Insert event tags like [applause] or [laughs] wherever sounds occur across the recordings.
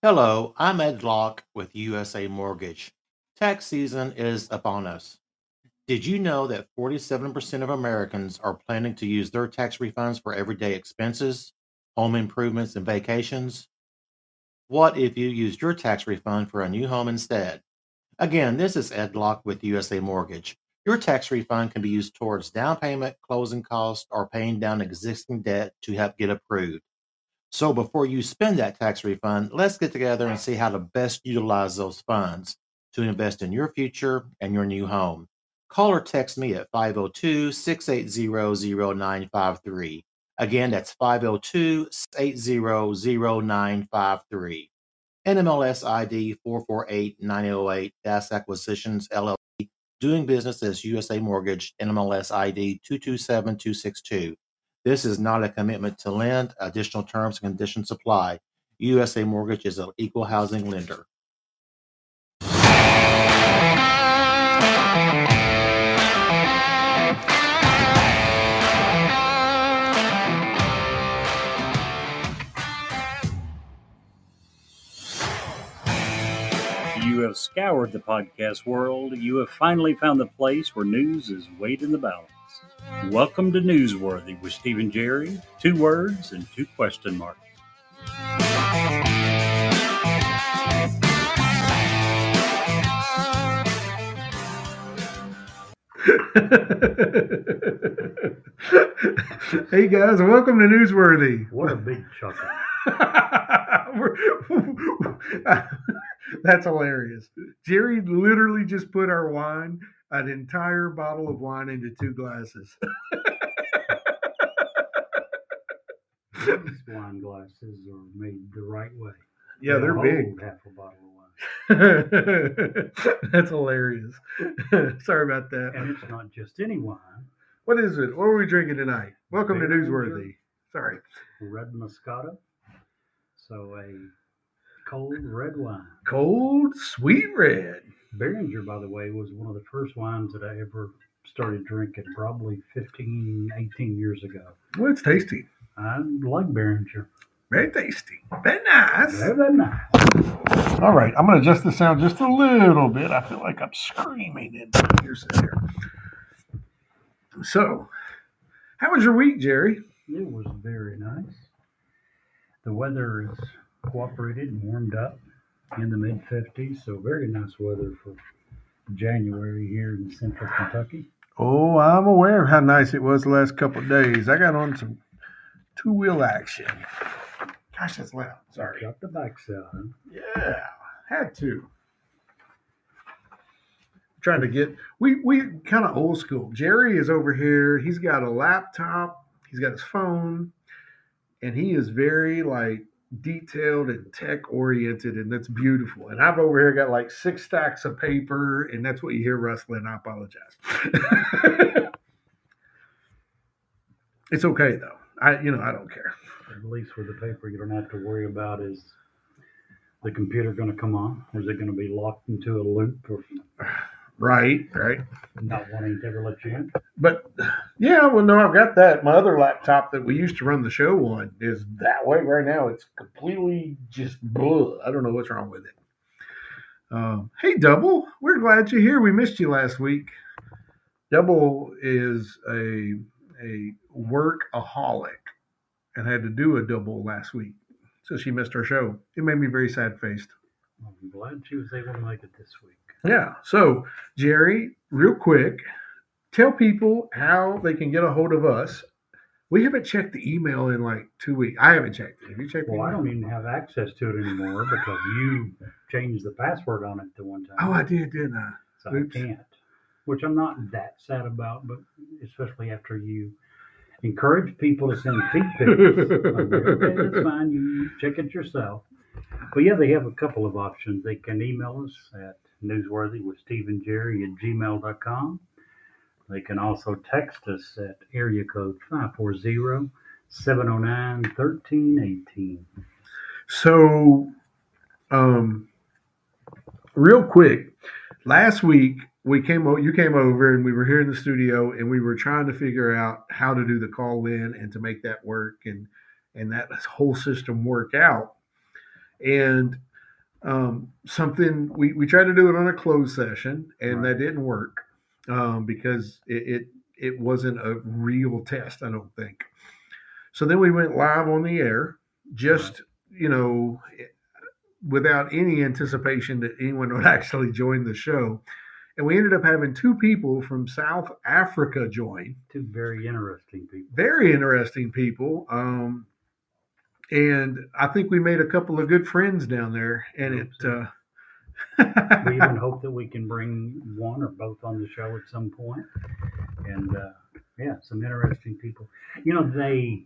Hello, I'm Ed Locke with USA Mortgage. Tax season is upon us. Did you know that 47% of Americans are planning to use their tax refunds for everyday expenses, home improvements, and vacations? What if you used your tax refund for a new home instead? Again, this is Ed Locke with USA Mortgage. Your tax refund can be used towards down payment, closing costs, or paying down existing debt to help get approved. So before you spend that tax refund, let's get together and see how to best utilize those funds to invest in your future and your new home. Call or text me at 502 680 0953. Again, that's 502 680 0953. NMLS ID 448 Das Acquisitions LLC, doing business as USA Mortgage, NMLS ID 227262. This is not a commitment to lend. Additional terms and conditions apply. USA Mortgage is an equal housing lender. You have scoured the podcast world. You have finally found the place where news is weighed in the balance. Welcome to Newsworthy with Stephen Jerry. Two words and two question marks. [laughs] hey guys, welcome to Newsworthy. What a big chuckle. [laughs] [laughs] That's hilarious. Jerry literally just put our wine, an entire bottle of wine, into two glasses. [laughs] These wine glasses are made the right way. yeah, They'll they're big. Half a bottle of wine. [laughs] That's hilarious. [laughs] Sorry about that. And it's not just any wine. What is it? What are we drinking tonight? Welcome to Newsworthy. Sorry. Red Moscato. So a cold red wine. Cold, sweet red. Beringer, by the way, was one of the first wines that I ever started drinking probably 15, 18 years ago. Well, it's tasty. I like Beringer. Very tasty. Very nice. Very, nice. All right, I'm going to adjust the sound just a little bit. I feel like I'm screaming in my ears here. So, how was your week, Jerry? It was very nice. The weather has cooperated and warmed up in the mid 50s, so very nice weather for January here in central Kentucky. Oh, I'm aware of how nice it was the last couple of days. I got on some two wheel action. Gosh, that's loud. Sorry. Got the bikes out. Huh? Yeah, had to. Trying to get we we kind of old school. Jerry is over here. He's got a laptop. He's got his phone, and he is very like detailed and tech oriented, and that's beautiful. And I've over here got like six stacks of paper, and that's what you hear rustling. I apologize. [laughs] it's okay though. I you know I don't care. At least with the paper, you don't have to worry about is the computer going to come on? Or is it going to be locked into a loop or Right, right. not wanting to ever let you in? But yeah, well, no, I've got that. My other laptop that we used to run the show on is that way right now. It's completely just blah. I don't know what's wrong with it. Um, hey, Double, we're glad you're here. We missed you last week. Double is a a workaholic and had to do a double last week, so she missed our show. It made me very sad faced. I'm glad she was able to make it this week. Yeah. So, Jerry, real quick, tell people how they can get a hold of us. We haven't checked the email in like two weeks. I haven't checked it. Have you checked the Well, I don't even have access to it anymore because you changed the password on it the one time. Oh, I did, didn't I? so I can't. Which I'm not that sad about, but especially after you encourage people to send feet pics. Okay, that's fine. You check it yourself. But yeah, they have a couple of options. They can email us at newsworthy with Stephen Jerry at gmail.com. They can also text us at area code 540 709 1318. So, um, real quick, last week we came o- you came over and we were here in the studio and we were trying to figure out how to do the call in and to make that work and and that whole system work out. And um, something we, we tried to do it on a closed session and Right. that didn't work um, because it, it it wasn't a real test i don't think so then we went live on the air just you know without any anticipation that anyone [laughs] would actually join the show and we ended up having two people from south africa join Two very interesting people. very interesting people um, and i think we made a couple of good friends down there and it uh, [laughs] We even hope that we can bring one or both on the show at some point. And uh, yeah, some interesting people. You know, they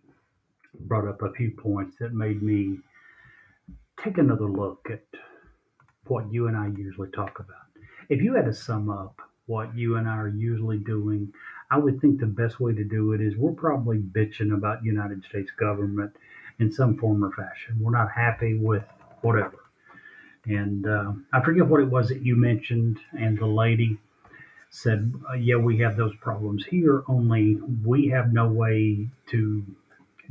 brought up a few points that made me take another look at what you and I usually talk about. If you had to sum up what you and I are usually doing, I would think the best way to do it is we're probably bitching about United States government in some form or fashion. We're not happy with whatever. And uh, I forget what it was that you mentioned, and the lady said, uh, "Yeah, we have those problems here. Only we have no way to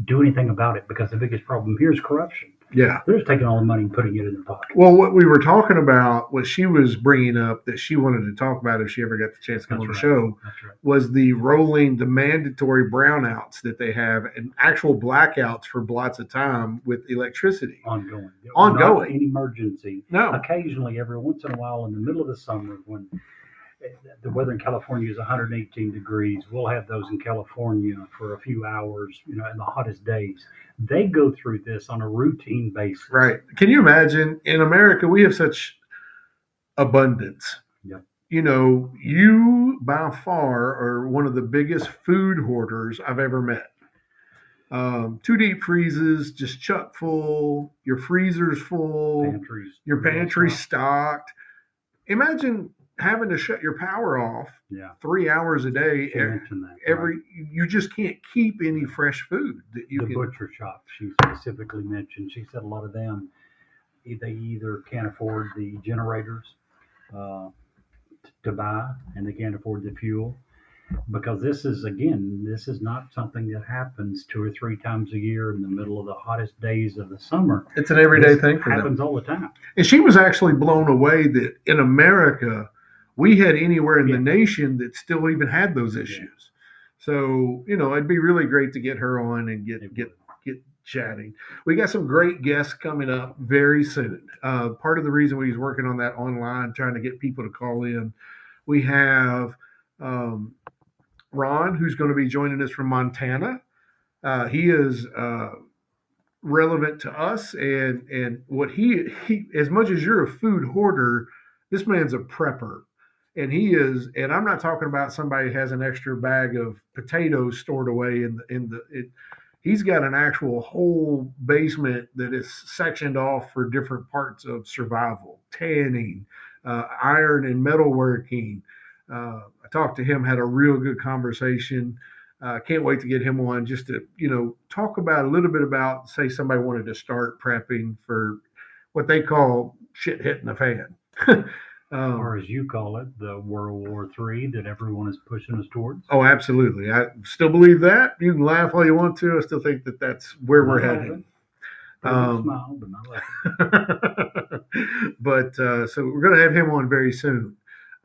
do anything about it because the biggest problem here is corruption. Yeah They're just taking all the money and putting it in their pocket. well what we were talking about what she was bringing up that she wanted to talk about if she ever got the chance to come That's on the show right. was the rolling the mandatory brownouts that they have and actual blackouts for lots of time with electricity Ongoing. Ongoing. Not an emergency. no Occasionally, every once in a while, in the middle of the summer, when the weather in California is 118 degrees, we'll have those in California for a few hours. You know, in the hottest days, they go through this on a routine basis. Right. Can you imagine in America we have such abundance. Yep. You know, you by far are one of the biggest food hoarders I've ever met. Um, two deep freezes, just chuck full, your freezer's full, Pantries. your stocked. stocked. Imagine having to shut your power off Yeah. three hours a day. She e- that. Every right. you just can't keep any fresh food that you the can. butcher shop she specifically mentioned. She said a lot of them they either can't afford the generators uh, t- to buy and they can't afford the fuel because this is again this is not something that happens two or three times a year in the middle of the hottest days of the summer. It's an everyday This thing for them. happens all the time. And she was actually blown away that in America, we had anywhere in Yeah. the nation that still even had those issues. So, you know, it'd be really great to get her on and get It get would. get chatting. We got some great guests coming up very soon. Uh, part of the reason we was working on that online, trying to get people to call in, we have um, Ron, who's going to be joining us from Montana. Uh, he is uh, relevant to us, and and what he he as much as you're a food hoarder, this man's a prepper. And he is, and I'm not talking about somebody has an extra bag of potatoes stored away in the in the. It, he's got an actual whole basement that is sectioned off for different parts of survival tanning uh, iron and metalworking uh, i talked to him had a real good conversation uh, can't wait to get him on just to you know talk about a little bit about say somebody wanted to start prepping for what they call shit hitting the fan [laughs] um, Or as you call it, the World War III that everyone is pushing us towards. Oh, absolutely. I still believe that. You can laugh all you want to. I still think that that's where we're heading. Um, smile, but not [laughs] but uh, so we're going to have him on very soon.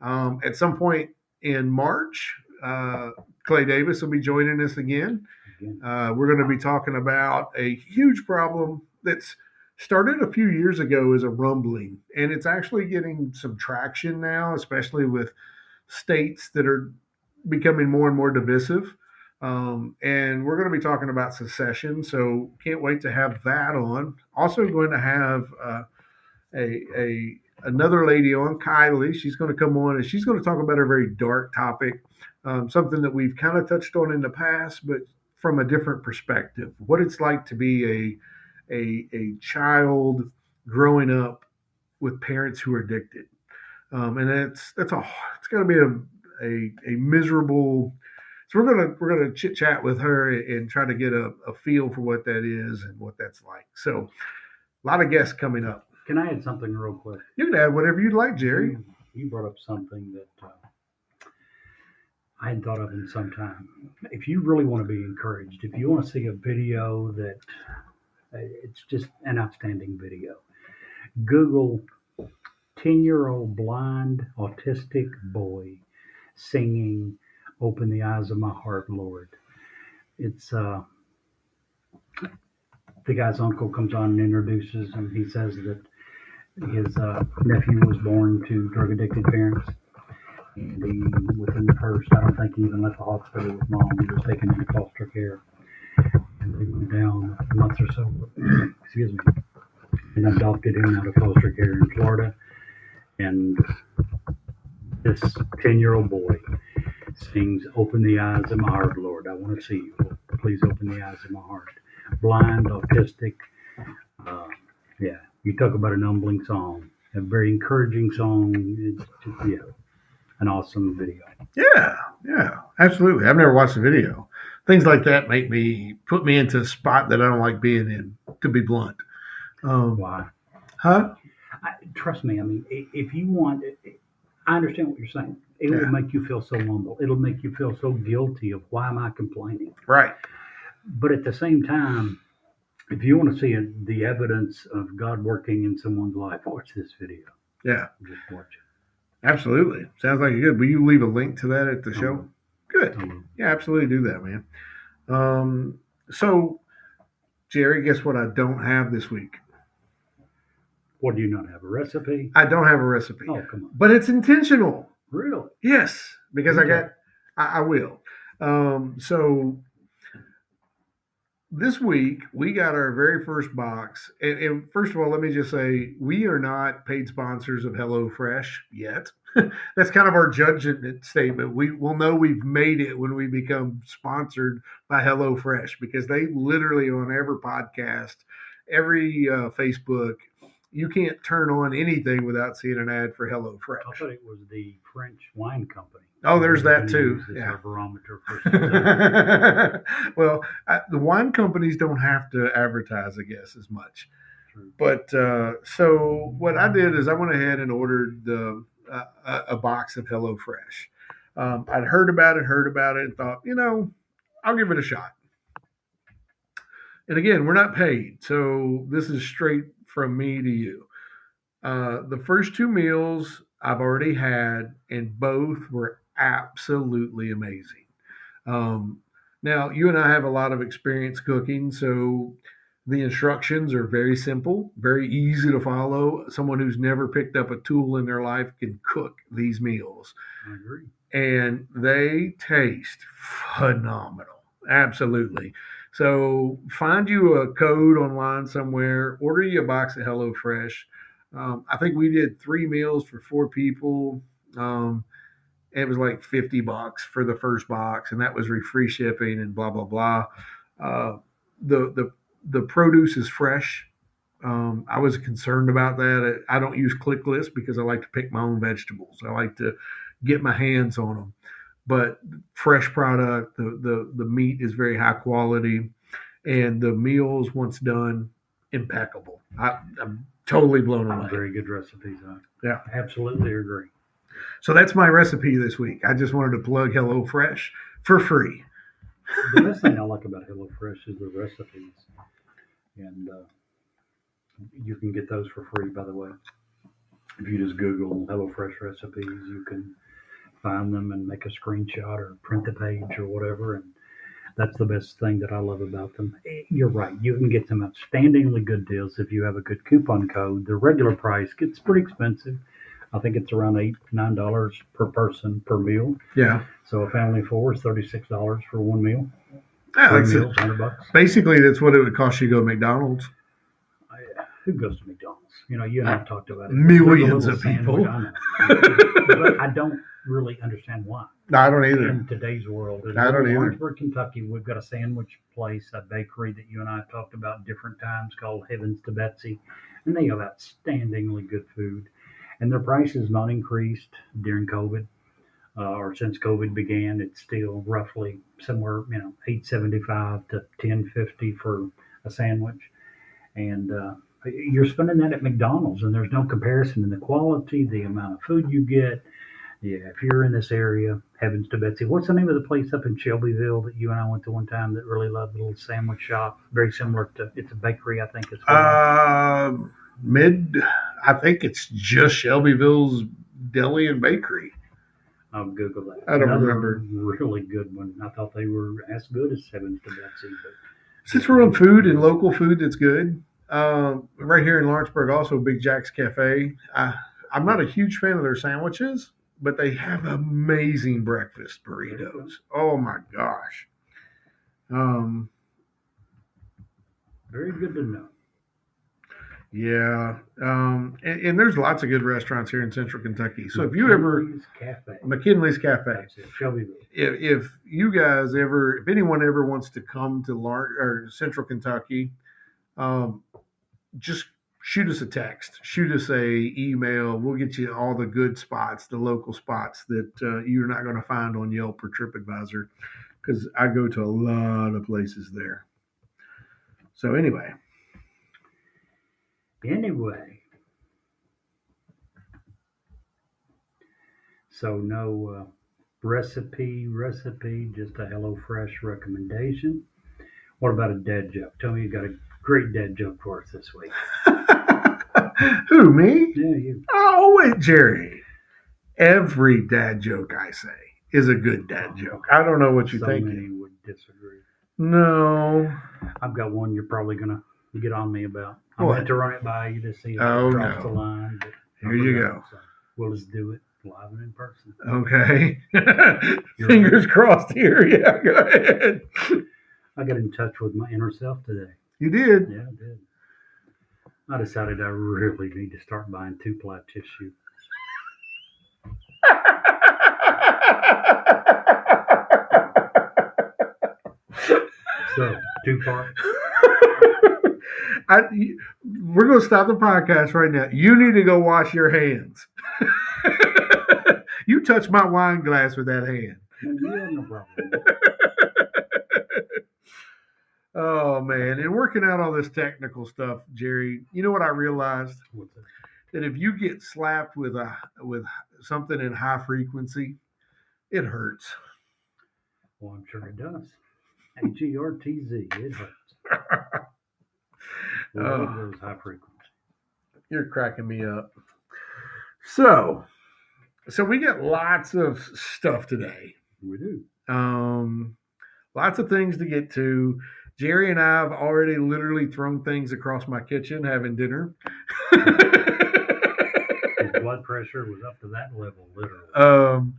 Um, at some point in March, uh, Clay Davis will be joining us again. Again. Uh, we're going to be talking about a huge problem that's started a few years ago as a rumbling, and it's actually getting some traction now, especially with states that are becoming more and more divisive. Um, and we're going to be talking about secession, so can't wait to have that on. Also, going to have uh, a a another lady on, Kylie. She's going to come on and she's going to talk about a very dark topic, um, something that we've kind of touched on in the past, but from a different perspective. What it's like to be a a a child growing up with parents who are addicted, um, and that's that's a it's going to be a, a a miserable. So we're gonna we're gonna chit chat with her and try to get a, a feel for what that is and what that's like. So a lot of guests coming up. Can I add something real quick? You can add whatever you'd like, Jerry. You, you brought up something that uh, I hadn't thought of in some time. If you really want to be encouraged, if you want to see a video that it's just an outstanding video, Google 10 year old blind autistic boy singing Open the Eyes of My Heart, Lord. It's uh, the guy's uncle comes on and introduces him. He says that his uh, nephew was born to drug addicted parents. And he, within the first, I don't think he even left the hospital with mom. He was taken into foster care. And they went down a month or so, excuse me, and adopted him out of foster care in Florida. And this 10 year old boy sings, Open the eyes of my heart, Lord. I want to see you. Please open the eyes of my heart. Blind, autistic. Uh, yeah, you talk about an humbling song, a very encouraging song. It's just, yeah, an awesome video. Yeah, yeah, absolutely. I've never watched the video. Things like that make me put me into a spot that I don't like being in. To be blunt, um, Why? huh? I, trust me. I mean, if you want, I understand what you're saying. It Yeah. will make you feel so humble. It'll make you feel so guilty of why am I complaining? Right. But at the same time, if you want to see it, the evidence of God working in someone's life, watch this video. Yeah, Just watch it. absolutely. Sounds like a good. Will you leave a link to that at the show? Good. Um, Yeah, absolutely do that, man. Um, so, Jerry, guess what I don't have this week? what do you not have? A recipe? I don't have a recipe, Oh, come on. but it's intentional. Really? Yes, because I got, I, I will. Um, so this week we got our very first box, and, and first of all, let me just say we are not paid sponsors of HelloFresh yet. [laughs] That's kind of our judgment statement. We will know we've made it when we become sponsored by HelloFresh because they literally on every podcast, every uh, Facebook, you can't turn on anything without seeing an ad for HelloFresh. I thought it was the French wine company. Oh, there's that too. Yeah. barometer [laughs] well, I, the wine companies don't have to advertise, I guess, as much. True. But uh, so what I did is I went ahead and ordered the uh, a, a box of HelloFresh. Um, I'd heard about it, heard about it, and thought, you know, I'll give it a shot. And again, we're not paid, so this is straight from me to you. Uh, the first two meals I've already had, and both were absolutely amazing. Um, now, you and I have a lot of experience cooking, so the instructions are very simple, very easy to follow. Someone who's never picked up a tool in their life can cook these meals, I agree. and they taste phenomenal. Absolutely. So, find you a code online somewhere, order you a box of HelloFresh. Um, I think we did three meals for four people. Um, it was like 50 bucks for the first box, and that was re- free shipping and blah, blah, blah. Uh, the, the, the produce is fresh. Um, I was concerned about that. I don't use ClickList because I like to pick my own vegetables. I like to get my hands on them. But fresh product, the, the, the meat is very high quality, and the meals, once done, impeccable. I, I'm totally blown away. Very good recipes. Huh? Yeah. Absolutely agree. So that's my recipe this week. I just wanted to plug HelloFresh for free. the best thing [laughs] I like about HelloFresh is the recipes, and uh, you can get those for free. By the way, if you just Google HelloFresh recipes, you can find them and make a screenshot or print the page or whatever. And that's the best thing that I love about them. Eh, You're right; you can get some outstandingly good deals if you have a good coupon code. The regular price gets pretty expensive. I think it's around eight nine dollars per person per meal. Yeah. So a family of four is thirty six dollars for one meal. Yeah, Three that's meals, hundred bucks. Basically, that's what it would cost you to go to McDonald's. I, who goes to McDonald's? You know, you and I've talked about it. Millions of people. I I don't really understand why. No, I don't either. In today's world, in I don't either. Lawrenceburg, Kentucky, we've got a sandwich place, a bakery that you and I have talked about different times called Heavens to Betsy, and they have outstandingly good food, and their price has not increased during COVID. Uh, or since COVID began, it's still roughly somewhere, you know, eight seventy five to ten fifty for a sandwich, and uh, you're spending that at McDonald's, and there's no comparison in the quality, the amount of food you get. Yeah, if you're in this area, heavens to Betsy. What's the name of the place up in Shelbyville that you and I went to one time that really loved the little sandwich shop? Very similar to it's a bakery, I think. As well. Um, mid. I think it's just Shelbyville's Deli and Bakery. I'll Google that. I don't Another remember. Really good one. I thought they were as good as Heavens to Betsy, but Since we're on food and local food that's good, um, right here in Lawrenceburg, also Big Jack's Cafe. I, I'm not a huge fan of their sandwiches, but they have amazing breakfast burritos. Oh my gosh. Um, very good to know. yeah. Um, and, and there's lots of good restaurants here in Central Kentucky. So if you ever McKinley's Cafe. McKinley's Cafe, That's it. Shelbyville. if, if you guys ever, if anyone ever wants to come to Lar- or Central Kentucky, um, just shoot us a text, shoot us a email. We'll get you all the good spots, the local spots that uh, you're not going to find on Yelp or TripAdvisor, because I go to a lot of places there. So anyway, Anyway. So no uh, recipe, recipe, just a HelloFresh recommendation. What about a dad joke? Tell me you got a great dad joke for us this week. [laughs] [laughs] who me? Yeah, you. Oh wait, Jerry. Every dad joke I say is a good dad joke. I don't know what you're so thinking. many would disagree. No. I've got one you're probably gonna get on me about. I What? meant to run it by you to see if Oh, it drops no. the line. Here you go. so we'll just do it live and in person. Okay. [laughs] [laughs] Fingers crossed here. Yeah, go ahead. I got in touch with my inner self today. You did. Yeah, I did. I decided I really need to start buying two ply tissue. So two part. [laughs] I, we're going to stop the podcast right now. You need to go wash your hands. [laughs] you touched my wine glass with that hand. Have no problem. [laughs] Oh man, and working out all this technical stuff, Jerry. You know what I realized that? if you get slapped with a with something in high frequency, it hurts. Well, I'm sure it does. H E R T Z. It hurts. [laughs] Love Oh. those high frequency. You're cracking me up. So, so we got lots of stuff today. We do. Um, lots of things to get to. Jerry and I have already literally thrown things across my kitchen having dinner. His [laughs] blood pressure was up to that level, literally. um,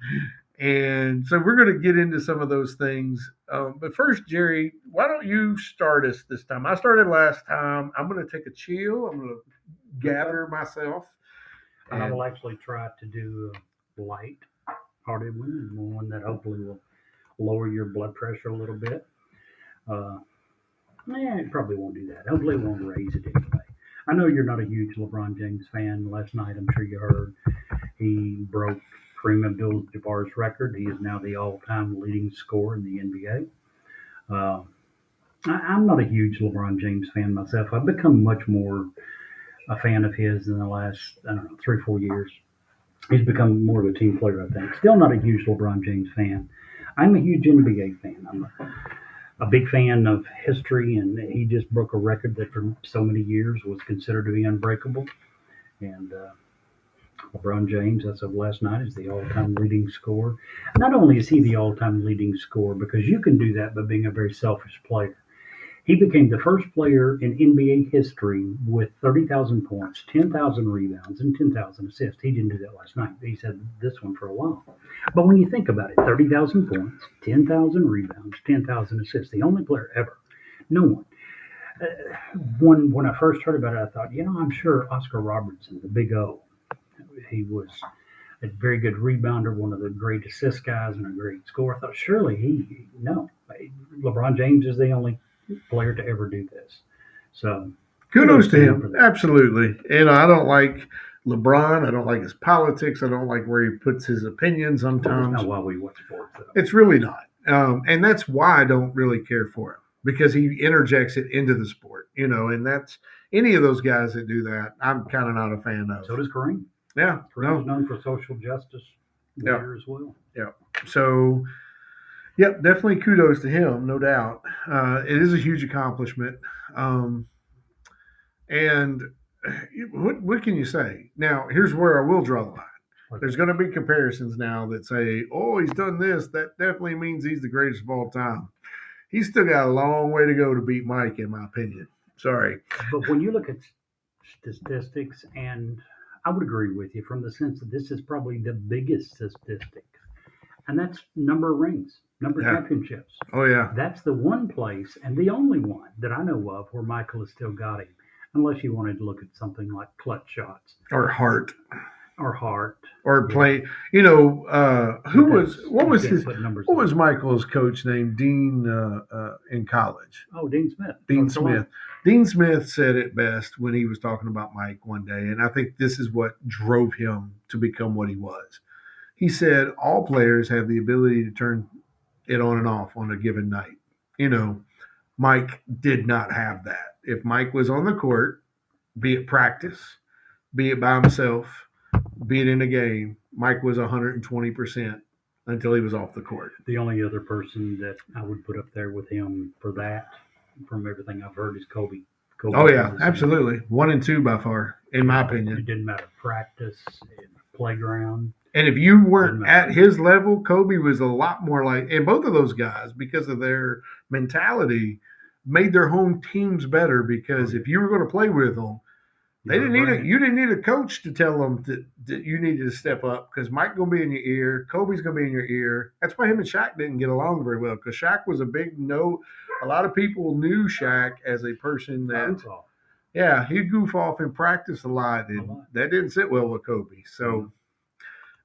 and so we're going to get into some of those things. Um, but first, Jerry, why don't you start us this time? I started last time. I'm going to take a chill. I'm going to gather myself. And I will actually try to do a light hearted one, one that hopefully will lower your blood pressure a little bit. Uh, yeah, it probably won't do that. Hopefully, it won't raise it anyway. I know you're not a huge LeBron James fan. Last night, I'm sure you heard he broke Kareem Abdul-Jabbar's record. He is now the all-time leading scorer in the NBA. Uh, I, I'm not a huge LeBron James fan myself. I've become much more a fan of his in the last I don't know three four years. He's become more of a team player, I think. Still not a huge LeBron James fan. I'm a huge NBA fan. I'm a, a big fan of history, and he just broke a record that for so many years was considered to be unbreakable. And uh, LeBron James, as of last night, is the all-time leading scorer. Not only is he the all-time leading scorer, because you can do that by being a very selfish player. He became the first player in NBA history with 30,000 points, 10,000 rebounds, and 10,000 assists. He didn't do that last night. He said this one for a while. But when you think about it, 30,000 points, 10,000 rebounds, 10,000 assists, the only player ever. No one. Uh, when, when I first heard about it, I thought, you know, I'm sure Oscar Robertson, the big O, he was a very good rebounder, one of the great assist guys, and a great scorer. I thought, surely he, no. LeBron James is the only player to ever do this. So Kudos to Kudos to him him. for that. Absolutely. And I don't like LeBron. I don't like his politics. I don't like where he puts his opinions that's sometimes. not why we watch sports. Though. It's really not. Um, and that's why I don't really care for him because he interjects it into the sport, you know, and that's any of those guys that do that, I'm kind of not a fan of. So does Kareem. yeah. Kareem is No. known for social justice Yeah. as well. Yeah. So, yep, definitely kudos to him, no doubt. Uh, it is a huge accomplishment. Um, and what what can you say? Now, here's where I will draw the line. There's going to be comparisons now that say, "Oh, he's done this. That definitely means he's the greatest of all time." He's still got a long way to go to beat Mike, in my opinion. Sorry. But when you look at statistics, and I would agree with you from the sense that this is probably the biggest statistic, and that's number of rings, number of Yeah. championships. Oh yeah, That's the one place and the only one that I know of where Michael has still got him, unless you wanted to look at something like clutch shots or heart. or heart. or play. You know, uh, who was what was his numbers what was. Michael's coach name? Dean uh, uh, in college. Oh, Dean Smith. Dean. Smith. Dean Smith said it best when he was talking about Mike one day, and I think this is what drove him to become what he was. He said all players have the ability to turn it on and off on a given night. You know, Mike did not have that. If Mike was on the court, be it practice, be it by himself, be it in a game, Mike was 120% until he was off the court. The only other person that I would put up there with him for that, from everything I've heard, is Kobe. Kobe Oh, yeah, was the same. absolutely. One and two by far, in my opinion. It didn't matter practice, playground. And if you weren't at his level, Kobe was a lot more like, and both of those guys, because of their mentality, made their home teams better. Because if you were going to play with them, they you didn't need a, you didn't need a coach to tell them that, that you needed to step up because Mike gonna be in your ear, Kobe's gonna be in your ear. That's why him and Shaq didn't get along very well because Shaq was a big no. A lot of people knew Shaq as a person that yeah, he'd goof off in practice a lot, and that didn't sit well with Kobe. So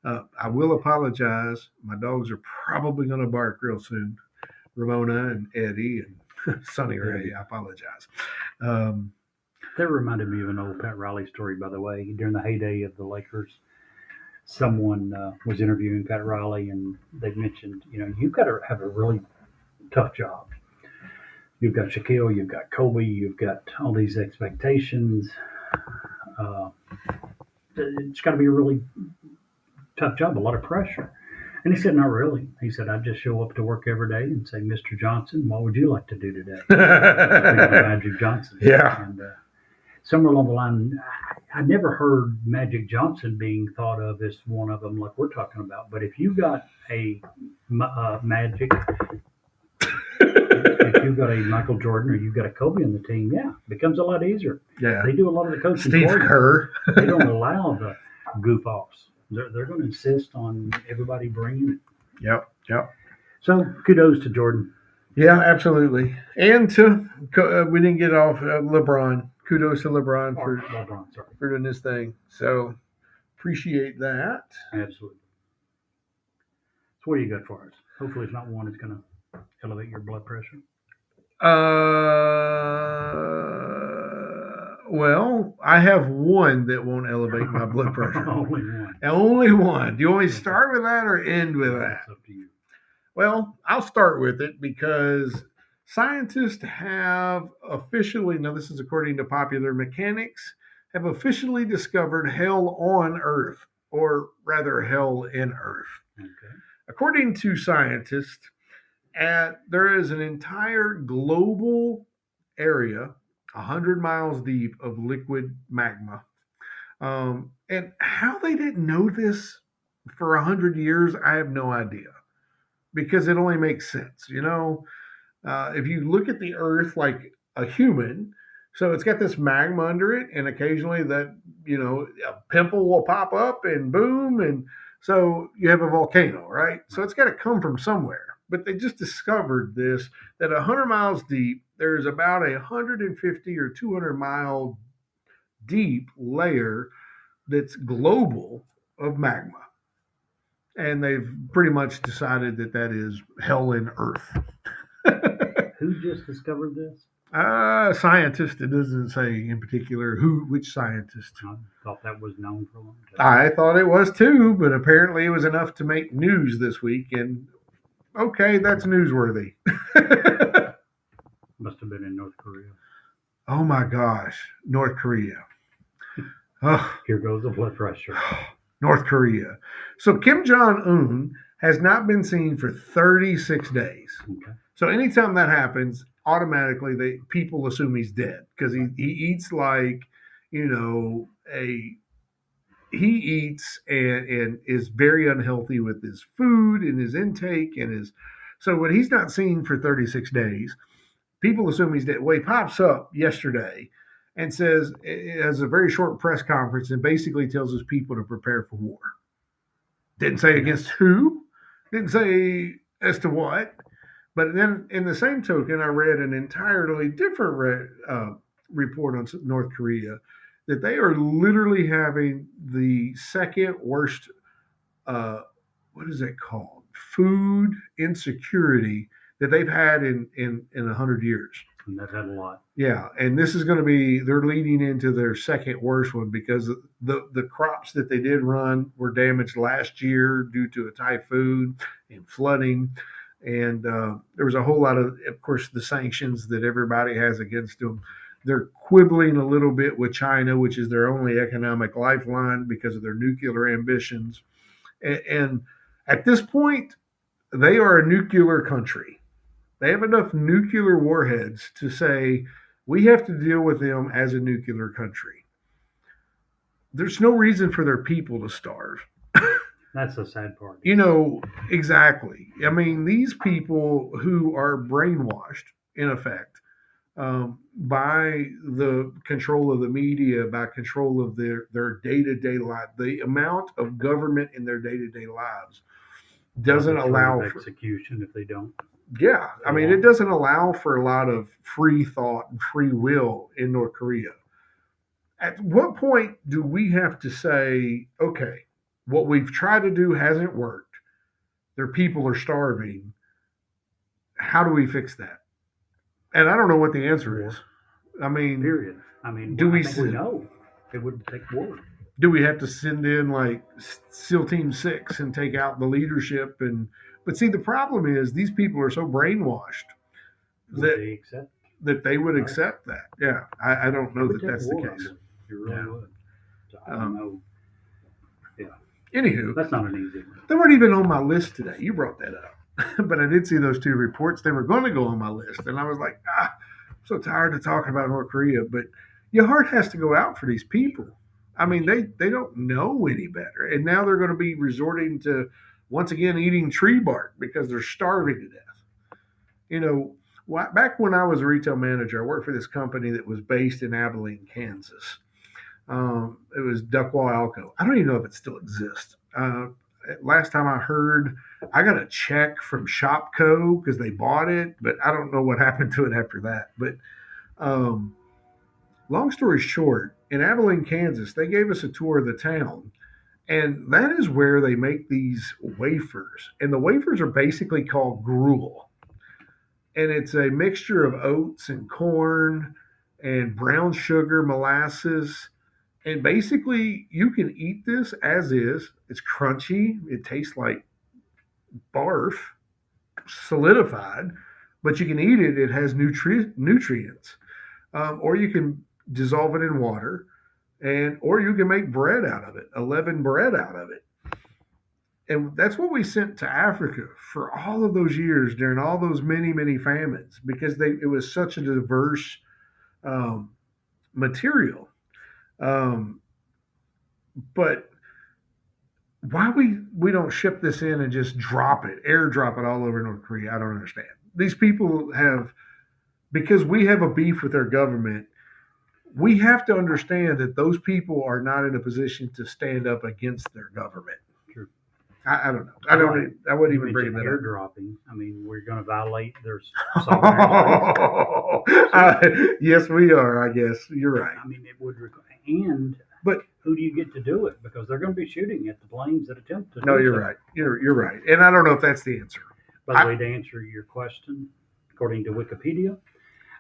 uh, I will apologize. My dogs are probably going to bark real soon. Ramona and Eddie and [laughs] Sonny Ray. I apologize. Um, That reminded me of an old Pat Riley story, by the way. During the heyday of the Lakers, someone uh, was interviewing Pat Riley, and they mentioned, you know, you've got to have a really tough job. You've got Shaquille, you've got Kobe, you've got all these expectations. Uh, it's got to be a really tough job, a lot of pressure. And he said, Not really. He said, I just show up to work every day and say, Mr. Johnson, what would you like to do today? [laughs] Magic Johnson. Yeah. And uh, somewhere along the line, I, I never heard Magic Johnson being thought of as one of them, like we're talking about. But if you got a uh, Magic, if you've got a Michael Jordan or you've got a Kobe on the team, yeah, it becomes a lot easier. yeah. They do a lot of the coaching. Steve. Kerr. They don't allow the goof offs. They're, they're going to insist on everybody bringing it. Yep. Yep. So kudos to Jordan. Yeah, absolutely. And to uh, we didn't get off uh, LeBron. Kudos to LeBron for LeBron, for doing this thing. So appreciate that. Absolutely. So what do you got for us? Hopefully it's not one that's going to elevate your blood pressure. Uh, well, I have one that won't elevate my blood [laughs] pressure. Only one. Only one. Do you to start with that or end with that? That's up to you. Well, I'll start with it because scientists have officially, now this is according to popular mechanics, have officially discovered hell on Earth, or rather, hell in Earth. Okay. According to scientists, at, there is an entire global area, 100 miles deep, of liquid magma. Um, and how they didn't know this for 100 years, I have no idea. Because it only makes sense. You know, uh, if you look at the Earth like a human, so it's got this magma under it, and occasionally that, you know, a pimple will pop up and boom, and so you have a volcano, right? So it's got to come from somewhere. But they just discovered this that 100 miles deep, there's about a 150 or 200 mile deep layer that's global of magma. And they've pretty much decided that that is hell in earth. [laughs] Who just discovered this? Uh, scientist, it doesn't say in particular who, which scientist. I thought that was known for a long time. I thought it was too, but apparently it was enough to make news this week. And okay, that's newsworthy. [laughs] Must have been in North Korea. oh my gosh, North Korea. [laughs] Oh, Here goes the blood pressure. [sighs] North Korea. So Kim Jong Un has not been seen for 36 days. Okay. So anytime that happens, automatically they people assume he's dead because he, he eats like you know, a he eats and and is very unhealthy with his food and his intake and his so when he's not seen for 36 days, people assume he's dead. Well, he pops up yesterday and says has a very short press conference and basically tells his people to prepare for war. Didn't say against who, didn't say as to what. But then, in the same token, I read an entirely different re- uh, report on North Korea that they are literally having the second worst, uh, what is it called? Food insecurity that they've had in in in a hundred years. And they've had a lot. Yeah, and this is going to be they're leading into their second worst one because the the crops that they did run were damaged last year due to a typhoon and flooding, and uh, there was a whole lot of, of course, the sanctions that everybody has against them. They're quibbling a little bit with China, which is their only economic lifeline because of their nuclear ambitions, and, and at this point, they are a nuclear country they have enough nuclear warheads to say we have to deal with them as a nuclear country. There's no reason for their people to starve. [laughs] That's the sad part. You know, exactly. I mean, these people who are brainwashed, in effect, um, by the control of the media, by control of their, their day-to-day life, the amount of government in their day-to-day lives doesn't allow for execution if they don't. Yeah, I mean, it doesn't allow for a lot of free thought and free will in North Korea. At what point do we have to say, okay, what we've tried to do hasn't worked? Their people are starving. How do we fix that? And I don't know what the answer is. I mean, period. I mean, do well, we, I we know it would take war? Do we have to send in like SEAL Team Six and take out the leadership and but see, the problem is these people are so brainwashed that they accept that they would right. accept that. Yeah, I, I don't know that that's the case. You really yeah. would. So I don't um, know. Yeah. Anywho, that's not an easy. One. They weren't even on my list today. You brought that up, [laughs] but I did see those two reports. They were going to go on my list, and I was like, ah, I'm so tired of talking about North Korea. But your heart has to go out for these people. I mean, they they don't know any better, and now they're going to be resorting to once again eating tree bark because they're starving to death. You know, back when I was a retail manager, I worked for this company that was based in Abilene, Kansas. Um, it was Duckwall Alco. I don't even know if it still exists. Uh, last time I heard, I got a check from Shopko because they bought it, but I don't know what [laughs] happened to it after that. But um, long story short, in Abilene, Kansas, they gave us a tour of the town and that is where they make these wafers. And the wafers are basically called gruel. And it's a mixture of oats and corn and brown sugar, molasses. And basically, you can eat this as is. It's crunchy. It tastes like barf, solidified, but you can eat it. It has nutri- nutrients. Um, or you can dissolve it in water and or you can make bread out of it, leavened bread out of it. And that's what we sent to Africa for all of those years during all those many, many famines because they it was such a diverse um, material. Um, but why we we don't ship this in and just drop it, airdrop it all over North Korea? I don't understand. These people have because we have a beef with their government we have to understand that those people are not in a position to stand up against their government. True. I, I don't know. I don't. Right. I wouldn't even bring that airdropping. I mean, we're going to violate their. [laughs] uh, yes, we are. I guess you're right. I mean, it would and. But who do you get to do it? Because they're going to be shooting at the planes that attempt to. No, you're so. right. You're you're right, and I don't know if that's the answer. By the I, way, to answer your question, according to Wikipedia,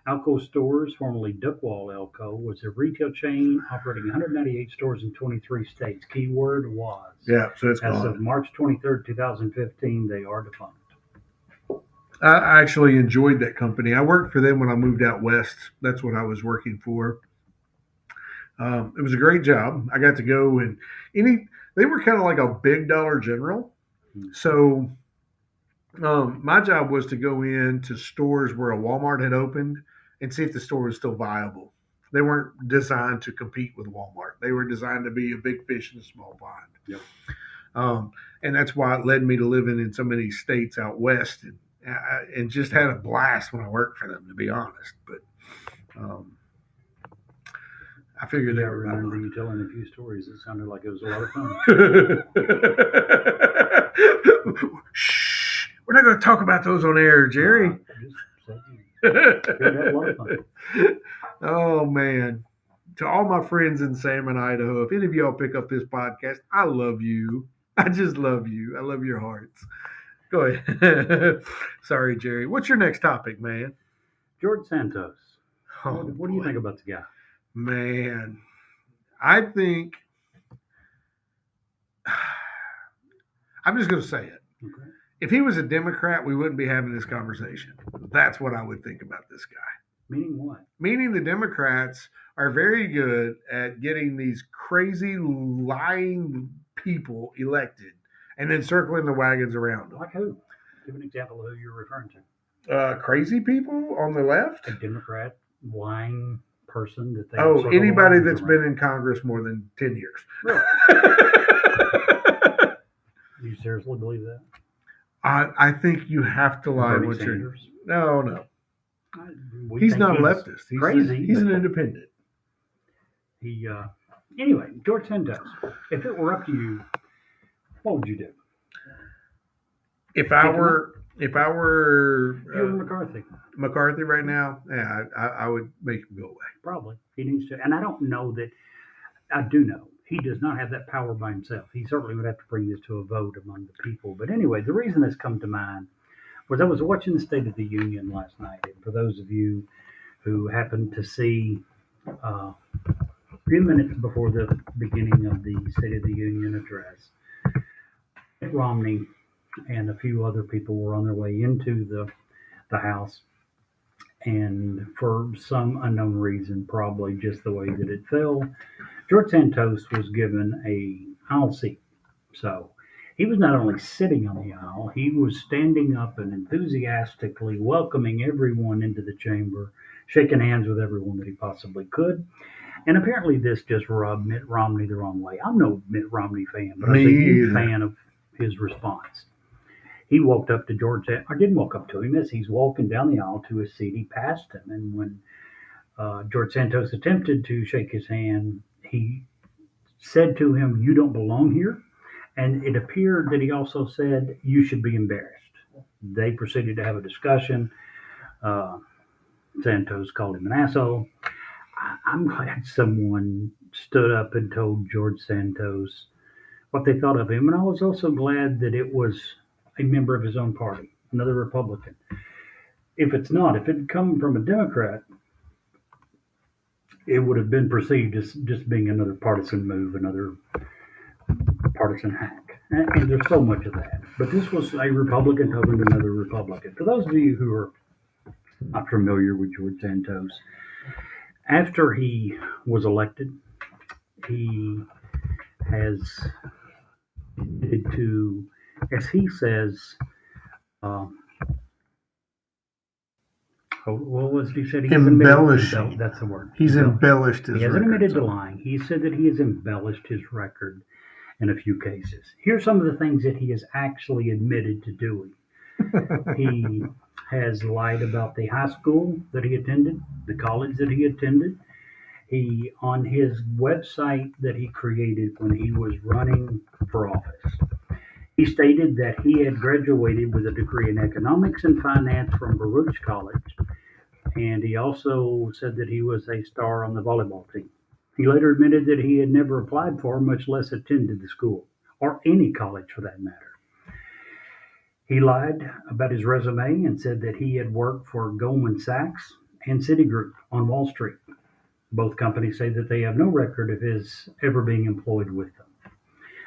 Alco Stores, formerly Duckwall Alco, was a retail chain operating 198 stores in 23 states. Keyword was. Yeah, so it's As gone. of March 23rd, 2015, they are defunct. I actually enjoyed that company. I worked for them when I moved out west. That's what I was working for. Um, it was a great job. I got to go and any. They were kind of like a big Dollar General, mm-hmm. so um, my job was to go in to stores where a Walmart had opened and see if the store was still viable. They weren't designed to compete with Walmart. They were designed to be a big fish in a small pond. Yep. Um, and that's why it led me to living in so many states out west, and and just had a blast when I worked for them, to be honest. But um, I figured they I were remember you telling a few stories. It sounded like it was a lot of fun. [laughs] [laughs] [laughs] We're not going to talk about those on air, Jerry. I just said you had a lot of fun. oh man. To all my friends in Salmon, Idaho, if any of y'all pick up this podcast, I love you. I just love you. I love your hearts. Go ahead. [laughs] Sorry, Jerry. What's your next topic, man? George Santos. Oh, what, what do you think about the guy? Man, I think [sighs] I'm just going to say it. Okay. If he was a Democrat, we wouldn't be having this conversation. That's what I would think about this guy. Meaning what? Meaning the Democrats are very good at getting these crazy, lying people elected and then circling the wagons around them. Like who? Give an example of who you're referring to. Uh, crazy people on the left? A Democrat lying person that they Oh, anybody that's around. been in Congress more than 10 years. Really? [laughs] You seriously believe that? I, I think you have to lie Bernie what you're. No, no. We He's not a leftist. He's crazy, he's an independent. He uh, anyway, George Santos. If it were up to you, what would you do? If I Pick were if I were If uh, McCarthy, McCarthy right now, yeah, I, I, I would make him go away. probably he needs to. And I don't know that. I do know he does not have that power by himself. He certainly would have to bring this to a vote among the people. But anyway, the reason this come to mind was I was watching the State of the Union last night, and for those of you who happened to see uh, a few minutes before the beginning of the State of the Union address, Mitt Romney and a few other people were on their way into the the House, and for some unknown reason, probably just the way that it fell, George Santos was given a aisle seat. So he was not only sitting on the aisle, he was standing up and enthusiastically welcoming everyone into the chamber, shaking hands with everyone that he possibly could. And apparently, this just rubbed Mitt Romney the wrong way. I'm no Mitt Romney fan, but I was a huge fan of his response. He walked up to George, I didn't walk up to him as he's walking down the aisle to his seat. He passed him, and when uh, George Santos attempted to shake his hand, he said to him, You don't belong here. And it appeared that he also said, You should be embarrassed. They proceeded to have a discussion. Uh, Santos called him an asshole. I, I'm glad someone stood up and told George Santos what they thought of him. And I was also glad that it was a member of his own party, another Republican. If it's not, if it come from a Democrat, it would have been perceived as just being another partisan move, another partisan hack. And, and there's so much of that. But this was a Republican to another Republican. For those of you who are not familiar with George Santos, after he was elected, he has to, as he says, um, what was he said? He embellished. That's the word. He's Embell- embellished his record. he hasn't record, admitted to lying. He said that he has embellished his record in a few cases. Here's some of the things that he has actually admitted to doing. [laughs] he has lied about the high school that he attended, the college that he attended. He, on his website that he created when he was running for office, he stated that he had graduated with a degree in economics and finance from Baruch College, and he also said that he was a star on the volleyball team. He later admitted that he had never applied for, much less attended the school, or any college for that matter. He lied about his resume and said that he had worked for Goldman Sachs and Citigroup on Wall Street. Both companies say that they have no record of his ever being employed with them.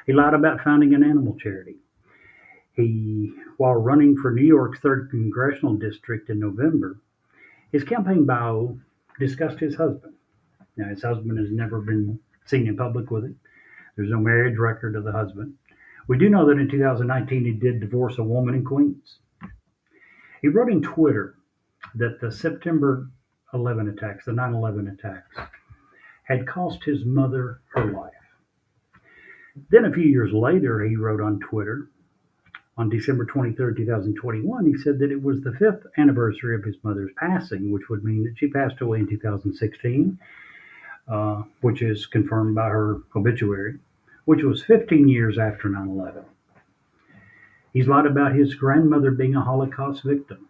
He lied about founding an animal charity. He, while running for New York's 3rd Congressional District in November, his campaign bio discussed his husband. Now, his husband has never been seen in public with it. There's no marriage record of the husband. We do know that in 2019 he did divorce a woman in Queens. He wrote in Twitter that the September 11 attacks, the 9 11 attacks, had cost his mother her life. Then a few years later, he wrote on Twitter on December 23, 2021, he said that it was the fifth anniversary of his mother's passing, which would mean that she passed away in 2016, uh, which is confirmed by her obituary, which was 15 years after 9 11. He's lied about his grandmother being a Holocaust victim.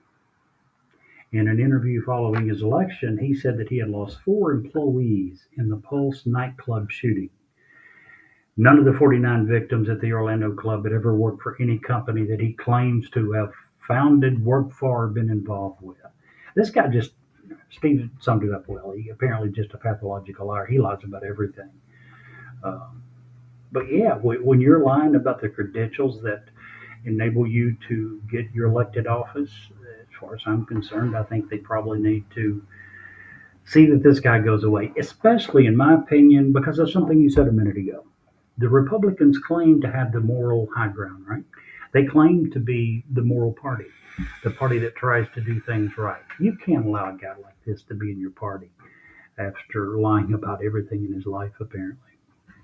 In an interview following his election, he said that he had lost four employees in the Pulse nightclub shooting. None of the 49 victims at the Orlando club had ever worked for any company that he claims to have founded, worked for, or been involved with. This guy just, Steve summed it up well. He apparently just a pathological liar. He lies about everything. Um, but yeah, when you're lying about the credentials that enable you to get your elected office, as far as I'm concerned, I think they probably need to see that this guy goes away, especially in my opinion, because of something you said a minute ago the Republicans claim to have the moral high ground, right? They claim to be the moral party, the party that tries to do things right. You can't allow a guy like this to be in your party after lying about everything in his life, apparently.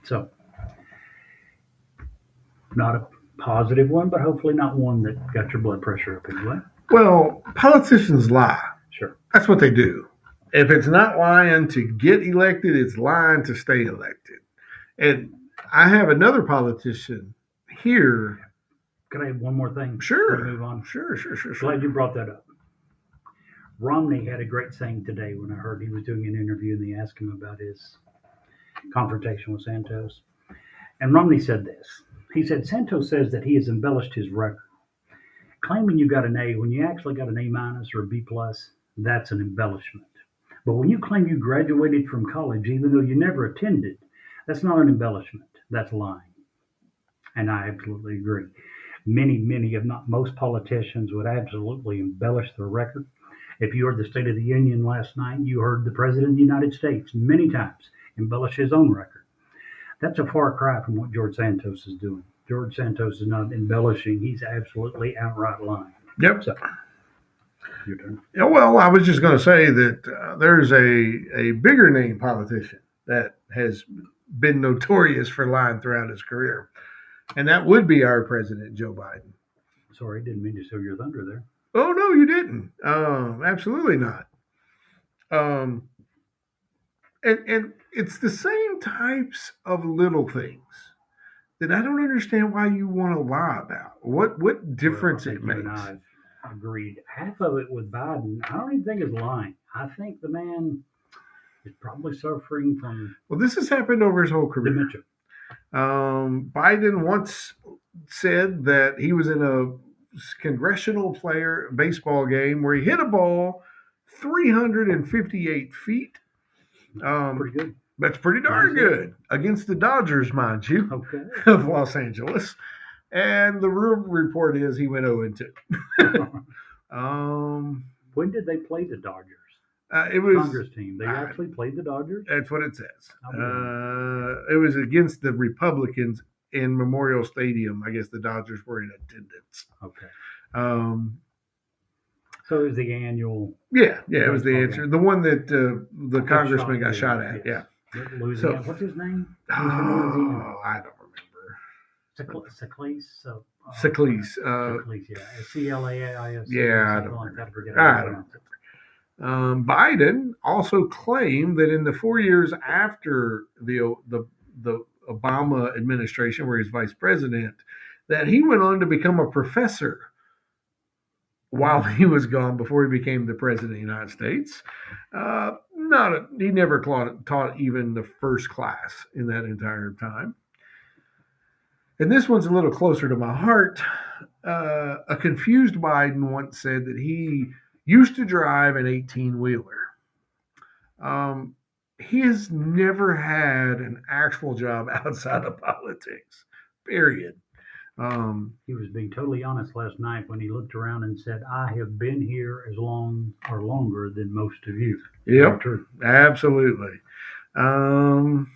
So, not a positive one, but hopefully not one that got your blood pressure up anyway. Well, politicians lie. Sure. That's what they do. If it's not lying to get elected, it's lying to stay elected. And I have another politician here. Can I have one more thing? Sure. Move on. Sure, sure, sure, sure. Glad you brought that up. Romney had a great saying today when I heard he was doing an interview and they asked him about his confrontation with Santos. And Romney said this. He said Santos says that he has embellished his record. Claiming you got an A when you actually got an A minus or a B plus, that's an embellishment. But when you claim you graduated from college even though you never attended, that's not an embellishment. That's lying. And I absolutely agree. Many, many, if not most politicians would absolutely embellish their record. If you heard the State of the Union last night, you heard the President of the United States many times embellish his own record. That's a far cry from what George Santos is doing. George Santos is not embellishing, he's absolutely outright lying. Yep. So, your turn. Yeah, well, I was just going to say that uh, there's a, a bigger name politician that has been notorious for lying throughout his career. And that would be our president, Joe Biden. Sorry, didn't mean to steal your thunder there. Oh no, you didn't. Um, absolutely not. Um, and and it's the same types of little things that I don't understand why you want to lie about. What what difference well, it makes? I've agreed. Half of it with Biden, I don't even think is lying. I think the man is probably suffering from Well, this has happened over his whole career. dementia. Um, Biden once said that he was in a congressional player baseball game where he hit a ball 358 feet. Um, Pretty good. that's pretty darn good against the Dodgers, mind you, Okay. [laughs] of Los Angeles. And the real report is he went 0 2. [laughs] Um, when did they play the Dodgers? Uh, it was Congress team. They I- actually played the Dodgers. That's what it says. I'll be honest. Uh, it was against the Republicans in Memorial Stadium. I guess the Dodgers were in attendance. Okay. Um, So it was the annual yeah, yeah, it was the answer. The one that uh, the Got congressman shot got shot at. yes. Yeah. Louisiana. So- What's his name? He's from Louisiana. Oh, I don't remember. Scalise. So, uh, Scalise. Uh, yeah. C L A I S. Yeah, I don't. I forget I how to don't. Um, Biden also claimed that in the four years after the the the Obama administration, where he's vice president, that he went on to become a professor while [laughs] he was gone before he became the president of the United States. Uh, not a, he never taught, taught even the first class in that entire time. And this one's a little closer to my heart. Uh, a confused Biden once said that he used to drive an 18 wheeler. Um, he has never had an actual job [laughs] outside of politics, period. Um, He was being totally honest last night when he looked around and said, I have been here as long or longer than most of you. yep, True. absolutely. Um,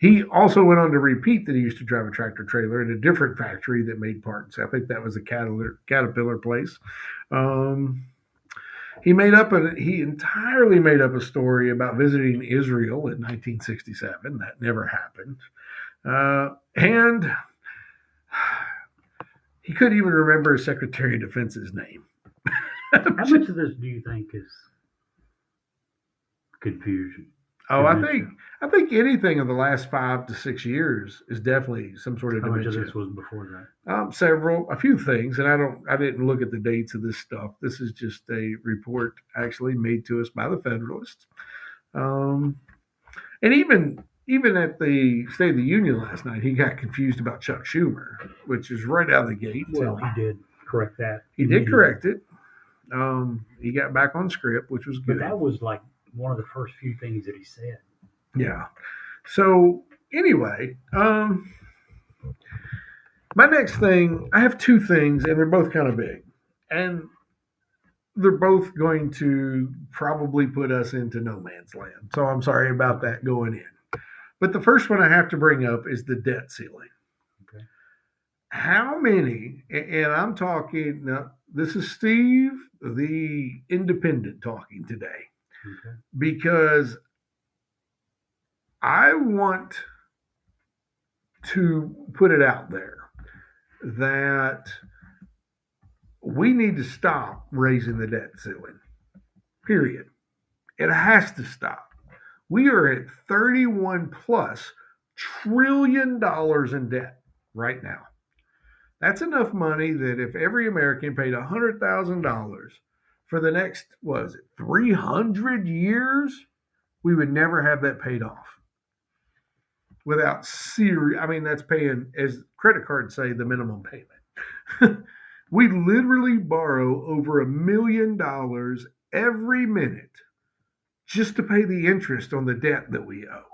he also went on to repeat that he used to drive a tractor trailer at a different factory that made parts. I think that was a Caterpillar, Caterpillar place. Um, He made up a he entirely made up a story about visiting Israel in 1967. That never happened, uh, and [sighs] he couldn't even remember his Secretary of Defense's name. [laughs] How much of this do you think is confusion? Oh, I think I think anything in the last five to six years is definitely some sort of How much of this was before that? Um, several, a few things, and I don't, I didn't look at the dates of this stuff. This is just a report actually made to us by the Federalists, um, and even even at the State of the Union last night, he got confused about Chuck Schumer, which is right out of the gate. Well, he did correct that. he did correct it. Um, he got back on script, which was But good. that was like one of the first few things that he said. Yeah. So anyway, um, my next thing, I have two things, and they're both kind of big, and they're both going to probably put us into no man's land. So I'm sorry about that going in. But the first one I have to bring up is the debt ceiling. Okay. How many, and I'm talking, now, this is Steve, the independent, talking today Okay. because I want to put it out there that we need to stop raising the debt ceiling. Period. It has to stop. We are at 31 plus trillion dollars in debt right now. That's enough money that if every American paid $100,000 for the next, was it 300 years, we would never have that paid off without serious. I mean, that's paying, as credit cards say, the minimum payment. [laughs] we literally borrow over a million dollars every minute just to pay the interest on the debt that we owe.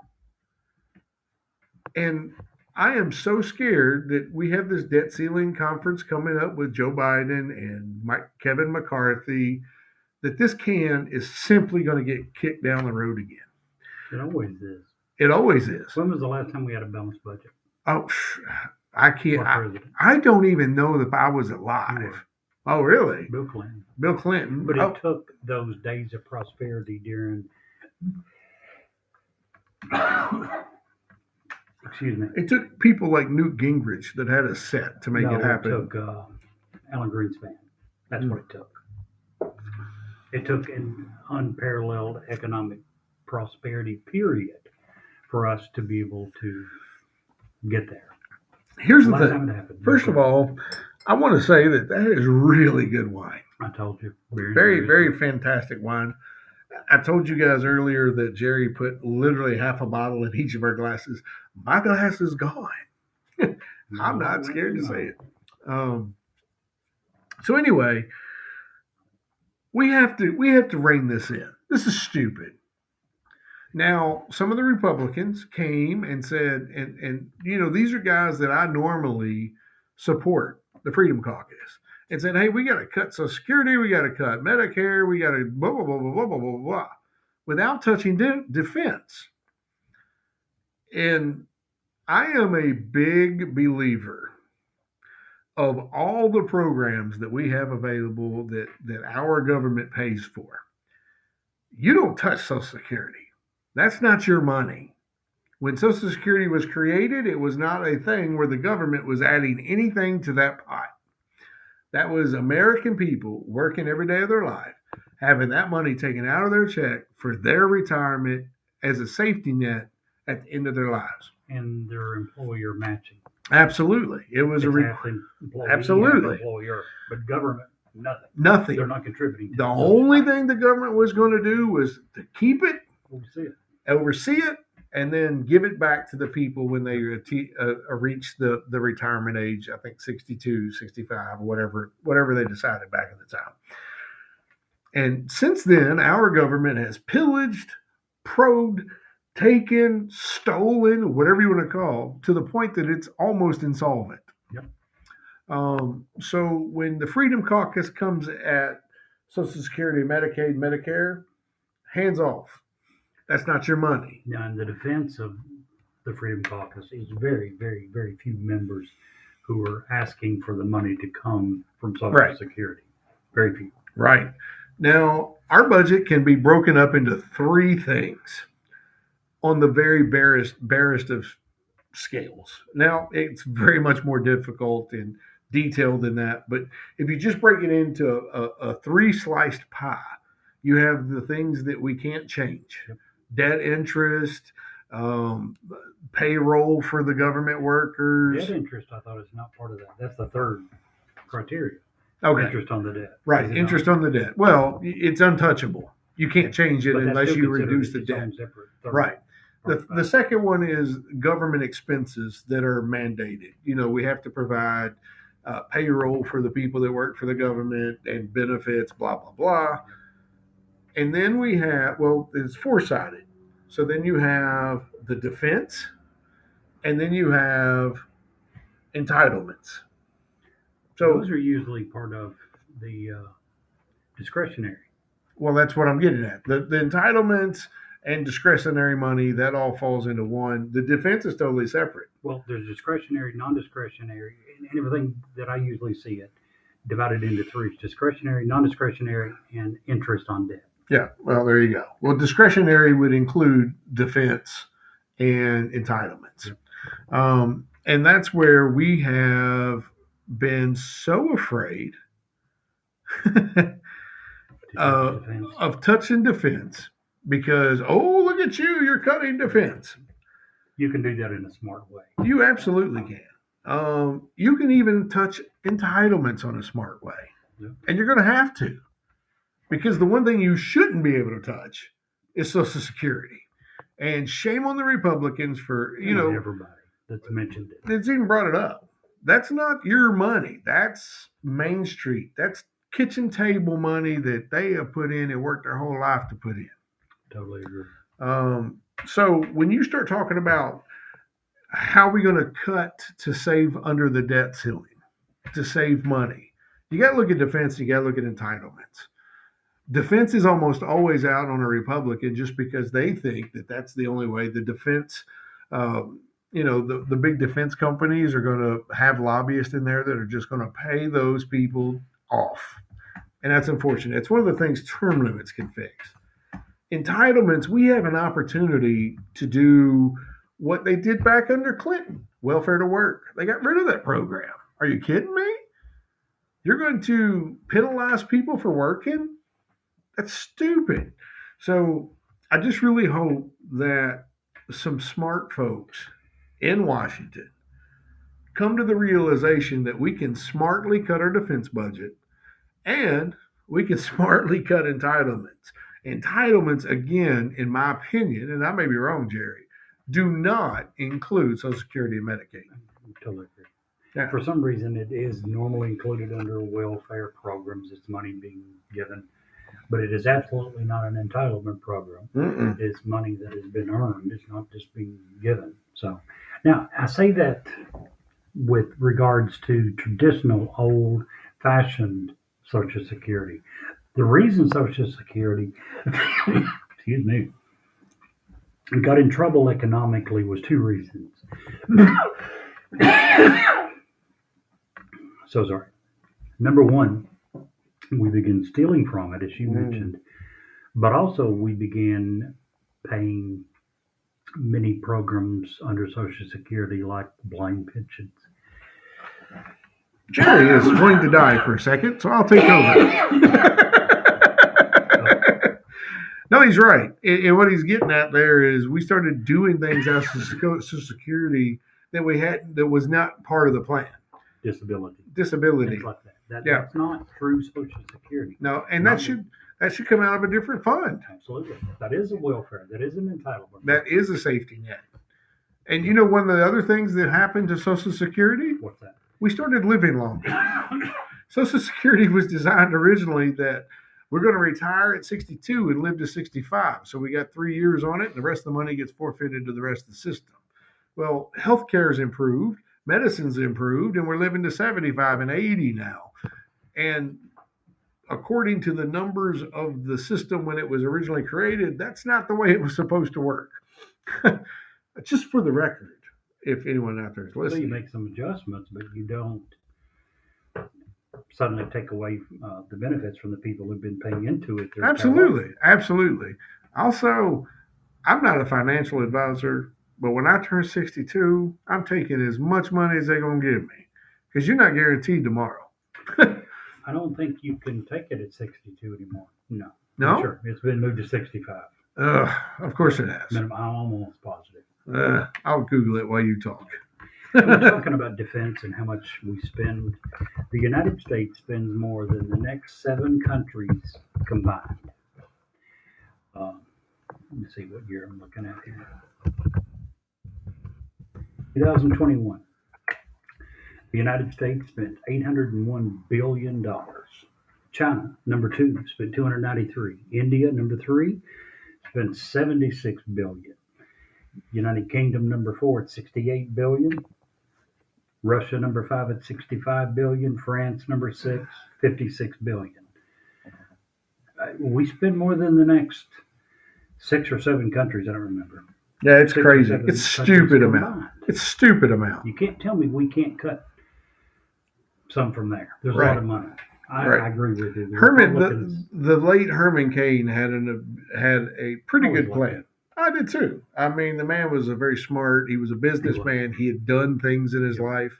And I am so scared that we have this debt ceiling conference coming up with Joe Biden and Mike, Kevin McCarthy that this can is simply going to get kicked down the road again. It always is. It always is. When was the last time we had a balanced budget? Oh, I can't. I. I don't even know if I was alive. Oh, really? Bill Clinton. Bill Clinton. But it Oh, took those days of prosperity during. [laughs] Excuse me. it took people like Newt Gingrich that had a set to make no, it happen. It took uh, Alan Greenspan. That's what it took. It took an unparalleled economic prosperity period for us to be able to get there. Here's the thing. First of all, I want to say that that is really good wine. I told you. Very, very fantastic wine. I told you guys earlier that Jerry put literally half a bottle in each of our glasses. My glass is gone. [laughs] I'm not scared to say it. Um, so anyway, we have to we have to rein this in. This is stupid. Now, some of the Republicans came and said, and and you know these are guys that I normally support, the Freedom Caucus, and saying, hey, we got to cut Social Security, we got to cut Medicare, we got to blah, blah, blah, blah, blah, blah, blah, without touching de- defense. And I am a big believer of all the programs that we have available that, that our government pays for. You don't touch Social Security. That's not your money. When Social Security was created, it was not a thing where the government was adding anything to that pot. That was American people working every day of their life, having that money taken out of their check for their retirement as a safety net at the end of their lives. And their employer matching. Absolutely. It was It's a re- Absolutely. employer, but government nothing. nothing. They're not contributing. The only thing the government was going to do was to keep it, We'll it. oversee it, and then give it back to the people when they ati- uh, uh, reach the, the retirement age, I think 62, 65, whatever, whatever they decided back at the time. And since then, our government has pillaged, probed, taken, stolen, whatever you want to call, to the point that it's almost insolvent. Yep. Um, so when the Freedom Caucus comes at Social Security, Medicaid, Medicare, hands off. That's not your money. Now, in the defense of the Freedom Caucus, is very, very, very few members who are asking for the money to come from Social Right. Security. Very few. Right. Now, our budget can be broken up into three things on the very barest, barest of scales. Now, it's very much more difficult and detailed than that, but if you just break it into a, a three sliced pie, you have the things that we can't change Yep. Debt interest, um, payroll for the government workers. Debt interest, I thought is not part of that. That's the third criteria. Okay. Interest on the debt. Right, interest not? on the debt. Well, it's untouchable. You can't change it But unless you reduce the debt. separate Right. The, the second one is government expenses that are mandated. You know, we have to provide uh, payroll for the people that work for the government and benefits, blah, blah, blah. And then we have, well, it's four sided. So then you have the defense, and then you have entitlements. So, Those are usually part of the uh, discretionary. Well, that's what I'm getting at. The, the entitlements and discretionary money, that all falls into one. The defense is totally separate. Well, there's discretionary, non-discretionary, and and everything that I usually see it divided into three: discretionary, non-discretionary, and interest on debt. Yeah, well, there you go. Well, discretionary would include defense and entitlements. Um, and that's where we have been so afraid [laughs] Uh, of touching defense because, oh, look at you, you're cutting defense. You can do that in a smart way. You absolutely can. Um, you can even touch entitlements on a smart way. Yeah. And you're going to have to. Because the one thing you shouldn't be able to touch is Social Security. And shame on the Republicans for, you And know, everybody that's mentioned it. it's even brought it up. That's not your money. That's Main Street. That's kitchen table money that they have put in and worked their whole life to put in. Totally agree. Um, so when you start talking about how we're we going to cut to save under the debt ceiling, to save money, you got to look at defense. You got to look at entitlements. Defense is almost always out on a Republican just because they think that that's the only way. The defense, um, you know, the, the big defense companies are going to have lobbyists in there that are just going to pay those people off. And that's unfortunate. It's one of the things term limits can fix entitlements, we have an opportunity to do what they did back under Clinton welfare to work. They got rid of that program. Are you kidding me? You're going to penalize people for working? That's stupid. So I just really hope that some smart folks in Washington come to the realization that we can smartly cut our defense budget and we can [laughs] smartly cut entitlements entitlements again in my opinion and i may be wrong jerry do not include social security and medicaid I totally agree. Yeah. For some reason, it is normally included under welfare programs. It's money being given, but it is absolutely not an entitlement program. Mm-mm. It's money that has been earned. It's not just being given. So now I say that with regards to traditional, old-fashioned Social Security. The reason Social Security, [laughs] excuse me, got in trouble economically was two reasons. [coughs] so sorry. Number one, we began stealing from it, as you Mm. mentioned, but also we began paying many programs under Social Security, like blind pensions. jerry is going to die for a second so i'll take over [laughs] no he's right and and what he's getting at there is we started doing things as social security that we had that was not part of the plan Disability, disability like that. That Yeah. That's not through Social Security. no and that should that should come out of a different fund Absolutely. That is a welfare. That is an entitlement. That is a safety net. And you know, one of the other things that happened to Social Security, What's that? we started living longer. [coughs] Social Security was designed originally that we're going to retire at 62 and live to 65. So we got three years on it, and the rest of the money gets forfeited to the rest of the system. Well, healthcare has improved, medicine's improved, and we're living to 75 and 80 now. And according to the numbers of the system when it was originally created, that's not the way it was supposed to work. [laughs] Just for the record, if anyone out there is So you listening. make some adjustments, but you don't suddenly take away uh, the benefits from the people who've been paying into it. Absolutely, absolutely. Also, I'm not a financial advisor, but when I turn 62, I'm taking as much money as they're gonna give me, because you're not guaranteed tomorrow. [laughs] I don't think you can take it at 62 anymore. No. No, Sure. It's been moved to 65. Ugh, of course it has. Minimum, I'm almost positive. Uh, I'll Google it while you talk. We're [laughs] talking about defense and how much we spend. The United States spends more than the next seven countries combined. Um, let me see what year I'm looking at here. 2021. The United States spent 801 billion dollars. China, number two, spent 293. India, number three, spent 76 billion. United Kingdom, number four, at 68 billion. Russia, number five, at 65 billion. France, number six, 56 billion. Uh, we spend more than the next six or seven countries. I don't remember. Yeah, it's Six crazy. It's stupid amount. combined. It's stupid amount. You can't tell me we can't cut some from there. There's a lot of money. I, Right. I agree with you. The Herman, the, the late Herman Cain had an had a pretty good plan. I did too. I mean, the man was a very smart. He was a businessman. He had done things in his life,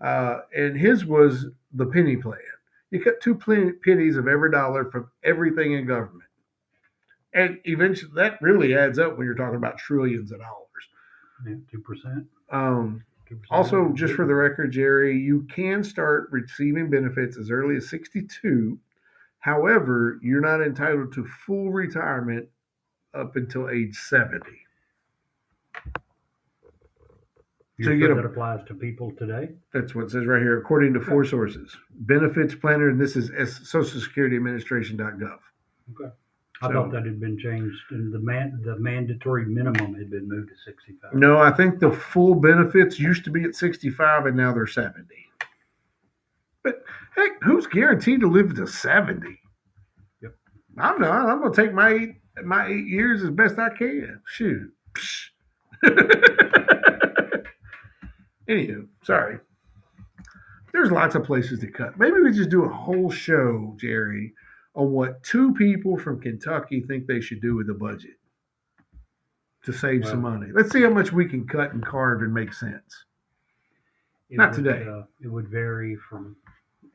uh, and his was the penny plan. You cut two pen- pennies of every dollar from everything in government, and eventually that really adds up when you're talking about trillions of dollars. yeah, two percent. Um, also, just for the record, Jerry, you can start receiving benefits as early as 62. However, you're not entitled to full retirement up until age 70. you so you get a- that applies to people today. That's what it says right here, according to four sources. Benefits planner, and this is S- Social Security Administration.gov. I So- thought that had been changed, and the man, the mandatory minimum had been moved to 65. No, I think the full benefits used to be at 65 and now they're 70. But heck, who's guaranteed to live to 70? Yep. I'm not. I'm going to take my eight, my eight years as best I can. Shoot. [laughs] Anywho, sorry. There's lots of places to cut. Maybe we just do a whole show, Jerry, on what two people from Kentucky think they should do with the budget to save some money. Let's see how much we can cut and carve and make sense. It Not would, today. Uh, it would vary from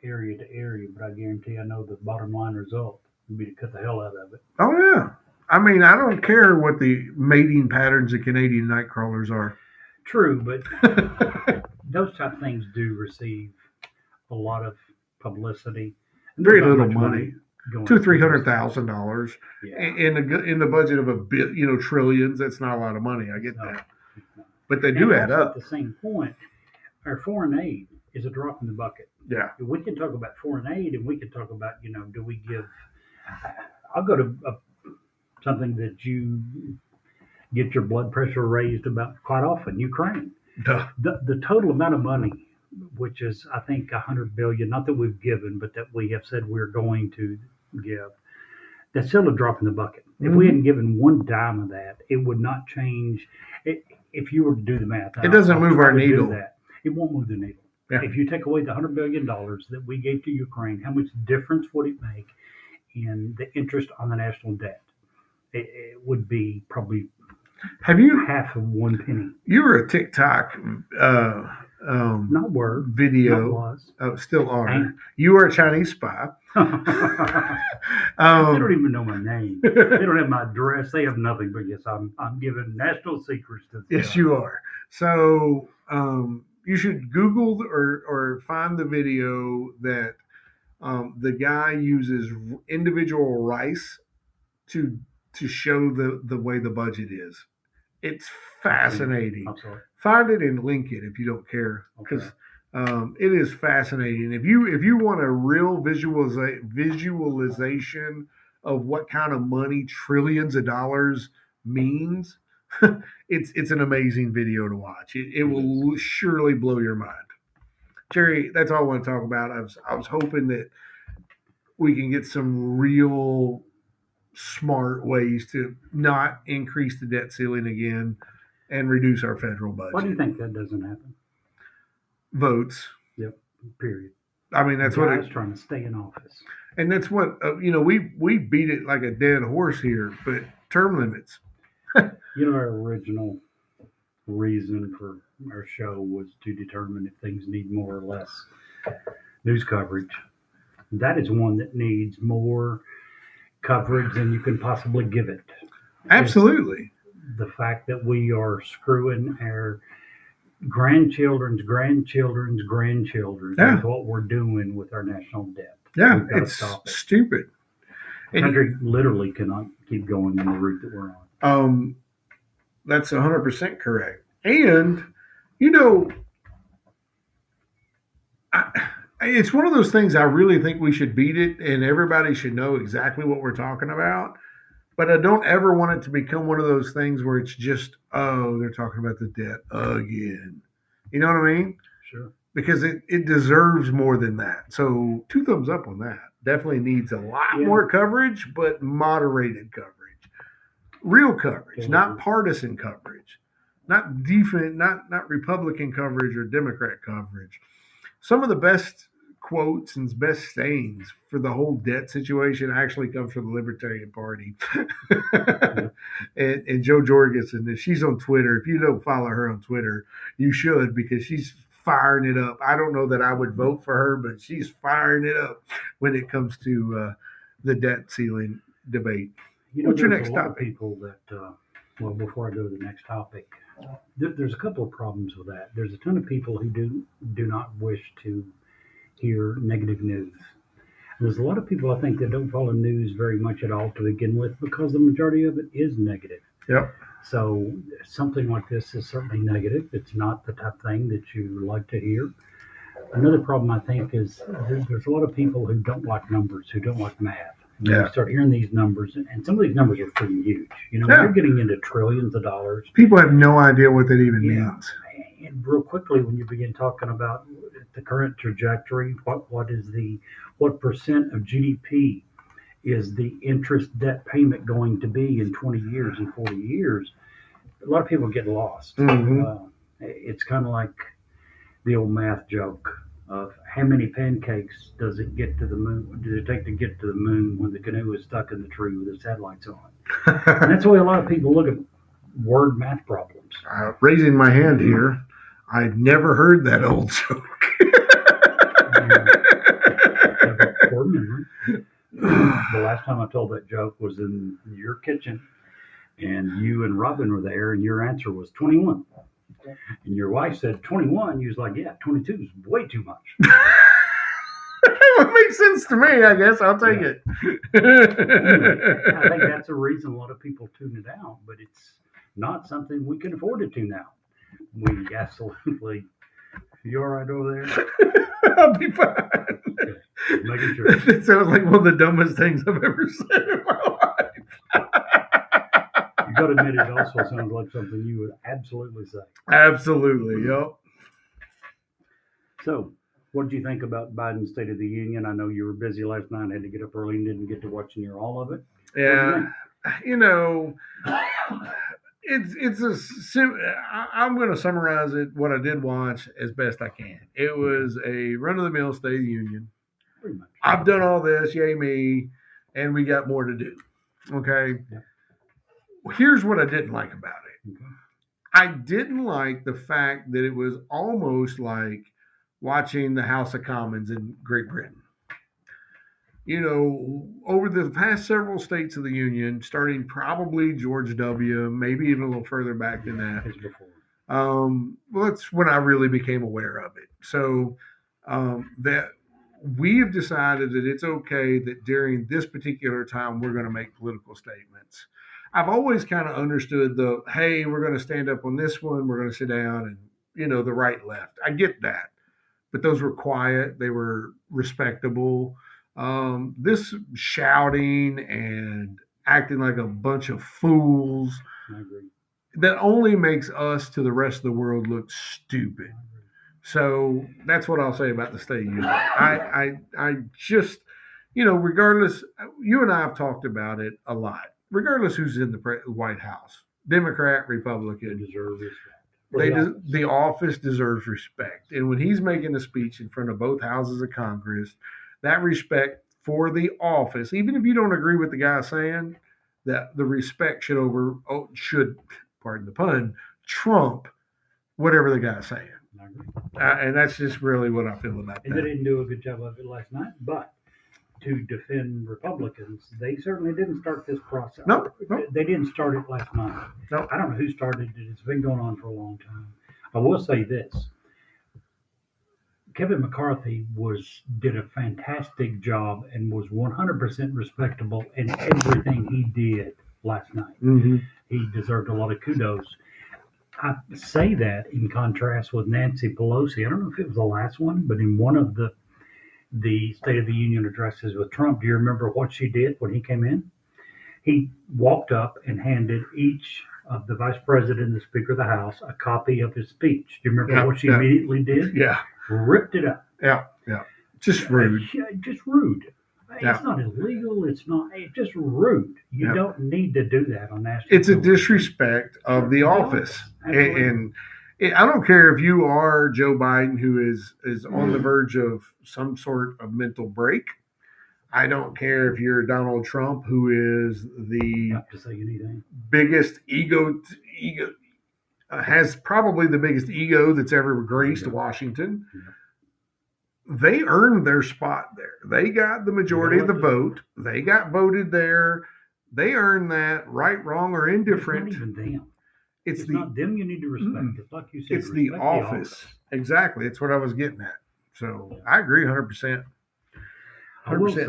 area to area, but I guarantee I know the bottom line result would be to cut the hell out of it. Oh yeah. I mean, I don't care what the mating patterns of Canadian night crawlers are. True, but [laughs] those type of things do receive a lot of publicity. and Very little much money. Two, three hundred thousand dollars Yeah. in the in the budget of a bit, you know, trillions. That's not a lot of money. I get No. that, but they do add up. At the same point, our foreign aid is a drop in the bucket. Yeah, We can talk about foreign aid, and we can talk about, you know, do we give? I'll go to a, something that you get your blood pressure raised about quite often: Ukraine. Duh. The the total amount of money, which is I think a hundred billion, not that we've given, but that we have said we're going to give. That's still a drop in the bucket. If we Mhm. hadn't given one dime of that, it would not change. It, if you were to do the math, It doesn't move our needle. That. It won't move the needle. Yeah. If you take away the hundred billion dollars that we gave to Ukraine, how much difference would it make in the interest on the national debt? It, it would be probably have you half of one penny. you were a TikTok uh, um, Not word. Not video? was. Oh, still are. You are a Chinese spy. [laughs] they Um, don't even know my name. They don't have my address. They have nothing. But yes, I'm I'm giving national secrets to. Them. Yes, you are. So um, you should Google or or find the video that um, the guy uses individual rice to to show the the way the budget is. It's fascinating. Find it and link it if you don't care, because Okay. Um, it is fascinating. If you if you want a real visualiza- visualization of what kind of money trillions of dollars means, [laughs] it's it's an amazing video to watch. It, it will surely blow your mind. Jerry, that's all I want to talk about. I was I was hoping that we can get some real smart ways to not increase the debt ceiling again and reduce our federal budget. Why do you think that doesn't happen? Votes. Yep. Period. I mean, that's what guys it, trying to stay in office. and that's what uh, you know. We we beat it like a dead horse here, but term limits. [laughs] You know, our original reason for our show was to determine if things need more or less news coverage. That is one that needs more coverage than you can possibly give it. Absolutely. The fact that we are screwing our grandchildren's grandchildren's grandchildren Yeah. is what we're doing with our national debt. Yeah, it's it. stupid. The And- country literally cannot keep going in the route that we're on. Um, that's 100% correct. And, you know, I, it's one of those things I really think we should beat it and everybody should know exactly what we're talking about. But I don't ever want it to become one of those things where it's just, oh, they're talking about the debt again. You know what I mean? Sure. Because it, it deserves more than that. So, two thumbs up on that. Definitely needs a lot Yeah. more coverage, but moderated coverage real coverage, Yeah. not partisan coverage, not defense, not not Republican coverage or Democrat coverage. Some of the best quotes and best sayings for the whole debt situation actually comes from the Libertarian Party. [laughs] and, and Jo Jorgensen, if she's on Twitter, if you don't follow her on Twitter, you should because she's firing it up. I don't know that I would vote for her, but she's firing it up when it comes to uh, the debt ceiling debate. You know, What's your next topic? people that, uh, well, before I go to the next topic, there's a couple of problems with that. There's a ton of people who do do not wish to hear negative news. There's a lot of people I think that don't follow news very much at all to begin with because the majority of it is negative. Yep. So something like this is certainly negative. It's not the type of thing that you like to hear. Another problem I think is there's, there's a lot of people who don't like numbers, who don't like math. Yeah. You start hearing these numbers, and some of these numbers are pretty huge. You know, Yeah. you're getting into trillions of dollars. People have no idea what that even Yeah. means. And real quickly, when you begin talking about the current trajectory, what what is the what percent of GDP is the interest debt payment going to be in 20 years and 40 years? A lot of people get lost. Mhm. Uh, it's kind of like the old math joke of how many pancakes does it get to the moon? Does it take to get to the moon when the canoe is stuck in the tree with its headlights on? And that's the way a lot of people look at word math problems. uh, raising my hand here, I'd never heard that old [laughs] joke. have a core memory. The last time I told that joke was in your kitchen, and you and Robin were there, and your answer was 21. And your wife said 21. You was like, yeah, 22 is way too much. [laughs] it makes sense to me, I guess. I'll take Yeah. it. I think [laughs] that's a reason a lot of people tune it out, but it's not something we can afford to tune out. We absolutely. You all right over there? [laughs] I'll be fine. Making sure. [laughs] That sounds like one of the dumbest things I've ever said in my life. You got to admit, it also sounds like something you would absolutely say. Absolutely, mm-hmm. yep. So, what did you think about Biden's State of the Union? I know you were busy last night, had to get up early and didn't get to watch near all of it. Yeah, you know, it's it's a I'm going to summarize it what I did watch as best I can. It was a run of the mill State of the Union. I've done all this, yay me, and we got more to do. Okay. Here's what I didn't like about it. I didn't like the fact that it was almost like watching the House of Commons in Great Britain. You know, over the past several states of the Union, starting probably George W., maybe even a little further back than that, um, well, that's when I really became aware of it. So um, that we have decided that it's okay that during this particular time we're going to make political statements. I've always kind of understood the hey, we're going to stand up on this one, we're going to sit down, and you know the right left. I get that, but those were quiet, they were respectable. Um, this shouting and acting like a bunch of fools that only makes us to the rest of the world look stupid. So that's what I'll say about the state union. I, I, I just, you know, regardless, you and I have talked about it a lot. Regardless who's in the White House, Democrat, They Republican, deserve respect. They the office. the office deserves respect, and when he's making a speech in front of both houses of Congress, that respect for the office, even if you don't agree with the guy saying that, the respect should over oh, should, pardon the pun, trump whatever the guy's saying, I agree. uh, and that's just really what I feel about And they didn't do a good job of it last night, but to defend Republicans, they certainly didn't start this process. No, no. They didn't start it last night. No. I don't know who started it. It's been going on for a long time. I will say this. Kevin McCarthy was did a fantastic job and was 100% respectable in everything he did last night Mhm. he deserved a lot of kudos. I say that in contrast with Nancy Pelosi. I don't know if it was the last one, but in one of the the State of the Union addresses with Trump, do you remember what she did when he came in? He walked up and handed each of the Vice President and the Speaker of the House a copy of his speech. Do you remember Yeah, what she yeah. immediately did? Yeah, Ripped it up. yeah, yeah. Just uh, rude. Yeah, uh, just rude. Yeah. It's not illegal. It's not. It's just rude. You don't need to do that on national. It's a disrespect of the office, and, and I don't care if you are Joe Biden, who is is on the mm. verge of some sort of mental break. I don't care if you're Donald Trump, who is the Not to say anything. biggest ego ego uh, has probably the biggest ego that's ever graced Yeah. Washington. Yeah. They earned their spot there. They got the majority of the vote. They got voted there. They earned that, right, wrong, or indifferent. It's not them. It's, It's, the not them you need to respect. Mm-mm. It's like you said. it's the respect office. Exactly. It's what I was getting at. So Yeah. I agree 100%. I will say,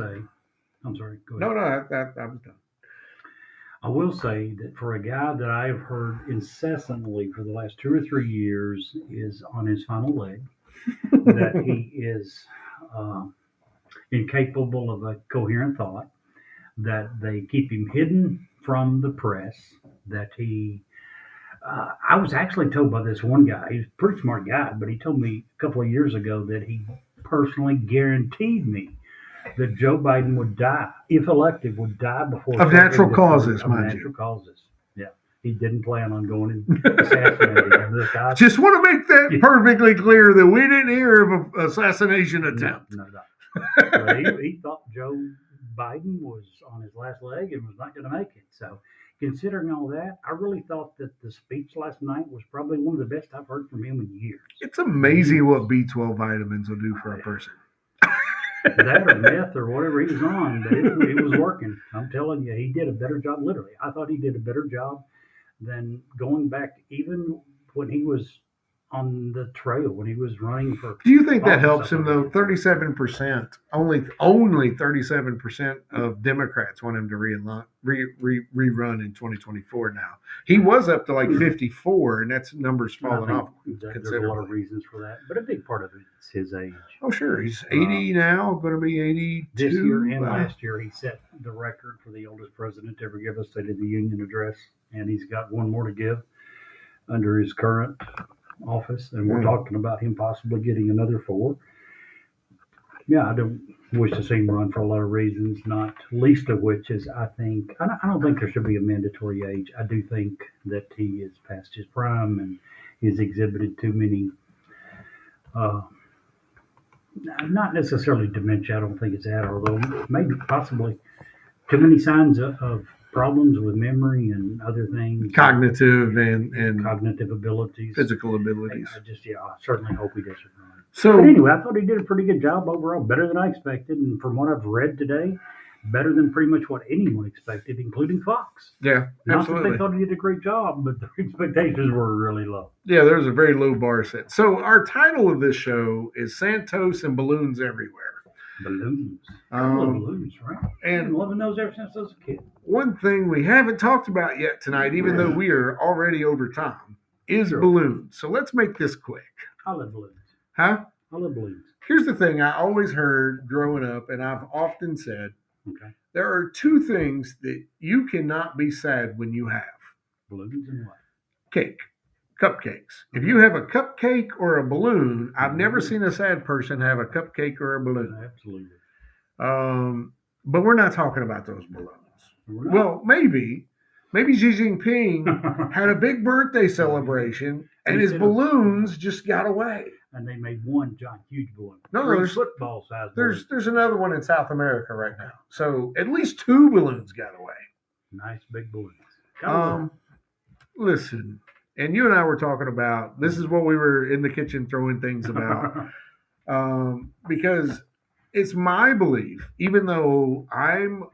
I'm sorry. Go ahead. No, no, I, I, I was done. I will say that for a guy that I have heard incessantly for the last two or three years is on his final leg, [laughs] that he is uh, incapable of a coherent thought, that they keep him hidden from the press, that he. Uh, I was actually told by this one guy, he's a pretty smart guy, but he told me a couple of years ago that he personally guaranteed me that Joe Biden would die, if elected, would die before Of natural causes, of mind you. natural causes. Yeah, he didn't plan on going and assassinating him. Just want to make that perfectly clear that we didn't hear of an assassination attempt. No, no, no. He, he thought Joe Biden was on his last leg and was not going to make it. So, considering all that, I really thought that the speech last night was probably one of the best I've heard from him in years. It's amazing what B12 vitamins will do for a person. That or meth or whatever he was on, but it, it was working. I'm telling you, he did a better job. Literally, I thought he did a better job than going back even when he was on the trail when he was running for. Do you think that helps him though? Thirty-seven percent, only only thirty-seven percent of Democrats want him to re, re, re, rerun in twenty twenty-four. Now he was up to like fifty-four, and that's numbers falling off There's a lot of reasons for that, but a big part of it is his age. Oh, sure, he's um, eighty now, going to be eighty-two. This year and last year, he set the record for the oldest president to ever give a State of the Union address, and he's got one more to give under his current office, and we're Mm. talking about him possibly getting another four. Yeah, I don't wish to see him run for a lot of reasons, not least of which is I think I don't, I don't think there should be a mandatory age. I do think that he is past his prime and he's exhibited too many. Uh, not necessarily dementia. I don't think it's that, although maybe possibly too many signs of, of problems with memory and other things, cognitive and and cognitive abilities. physical abilities. I just, yeah, I certainly hope he doesn't run. So But anyway, I thought he did a pretty good job overall, better than I expected, and from what I've read today, better than pretty much what anyone expected, including Fox. yeah, Not that absolutely. they thought he did a great job, but the [laughs] expectations were really low. Yeah, there's a very low bar set. So our title of this show is Santos and balloons everywhere. Balloons, I love Um, balloons, right? and I've been loving those ever since I was a kid. one thing we haven't talked about yet tonight, even though we are already over time, is Sure. balloons. So let's make this quick. I love balloons. Huh? I love balloons. Here's the thing I always heard growing up, and I've often said Okay, there are two things that you cannot be sad when you have balloons and what? cake, cupcakes. If you have a cupcake or a balloon, I've never seen a sad person have a cupcake or a balloon. Absolutely. Um, but we're not talking about those balloons. Well, maybe, maybe Xi Jinping [laughs] had a big birthday celebration and his balloons just got away. and they made one giant, huge balloon. No, Three there's- football size. There's there's another one in South America right now. So at least two balloons got away. nice big balloons. Um, listen, and you and I were talking about this is what we were in the kitchen throwing things [laughs] about. um, because it's my belief, even though I'm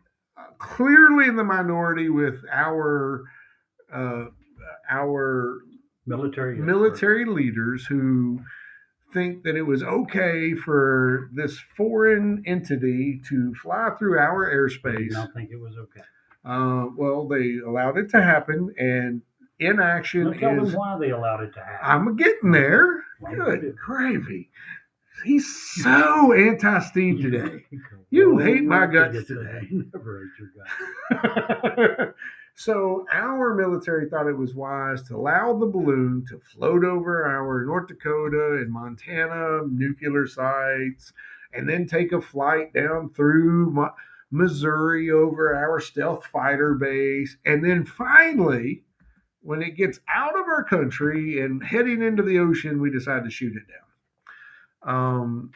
clearly in the minority with our uh, our military. military leaders who think that it was okay for this foreign entity to fly through our airspace. I not think it was okay. Uh, well, they allowed it to happen, and inaction Now tell them is. why they allowed it to happen. I'm getting there. Why Good gravy. He's so anti Steve today. [laughs] You hate my guts today. [laughs] Never hate your guts. [laughs] so our military thought it was wise to allow the balloon to float over our North Dakota and Montana nuclear sites, and then take a flight down through Missouri over our stealth fighter base, and then finally, when it gets out of our country and heading into the ocean, we decide to shoot it down. Um,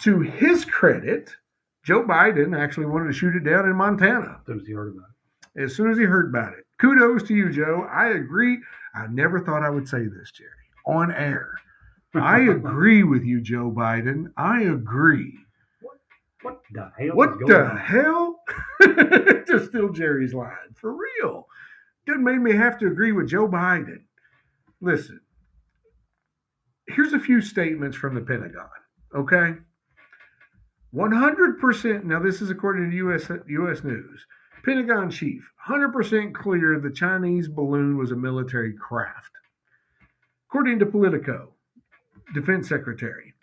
to his credit, Joe Biden actually wanted to shoot it down in Montana As soon as you heard about it. as soon as he heard about it. Kudos to you, Joe. I agree. I never thought I would say this, Jerry, on air. I [laughs] agree with you, Joe Biden. I agree. What the hell? What the on? hell? [laughs] to steal Jerry's line. For real. Didn't make me have to agree with Joe Biden. Listen, here's a few statements from the Pentagon, okay? 100%, now this is according to US, US News. Pentagon chief, 100% clear the Chinese balloon was a military craft. According to Politico, defense secretary,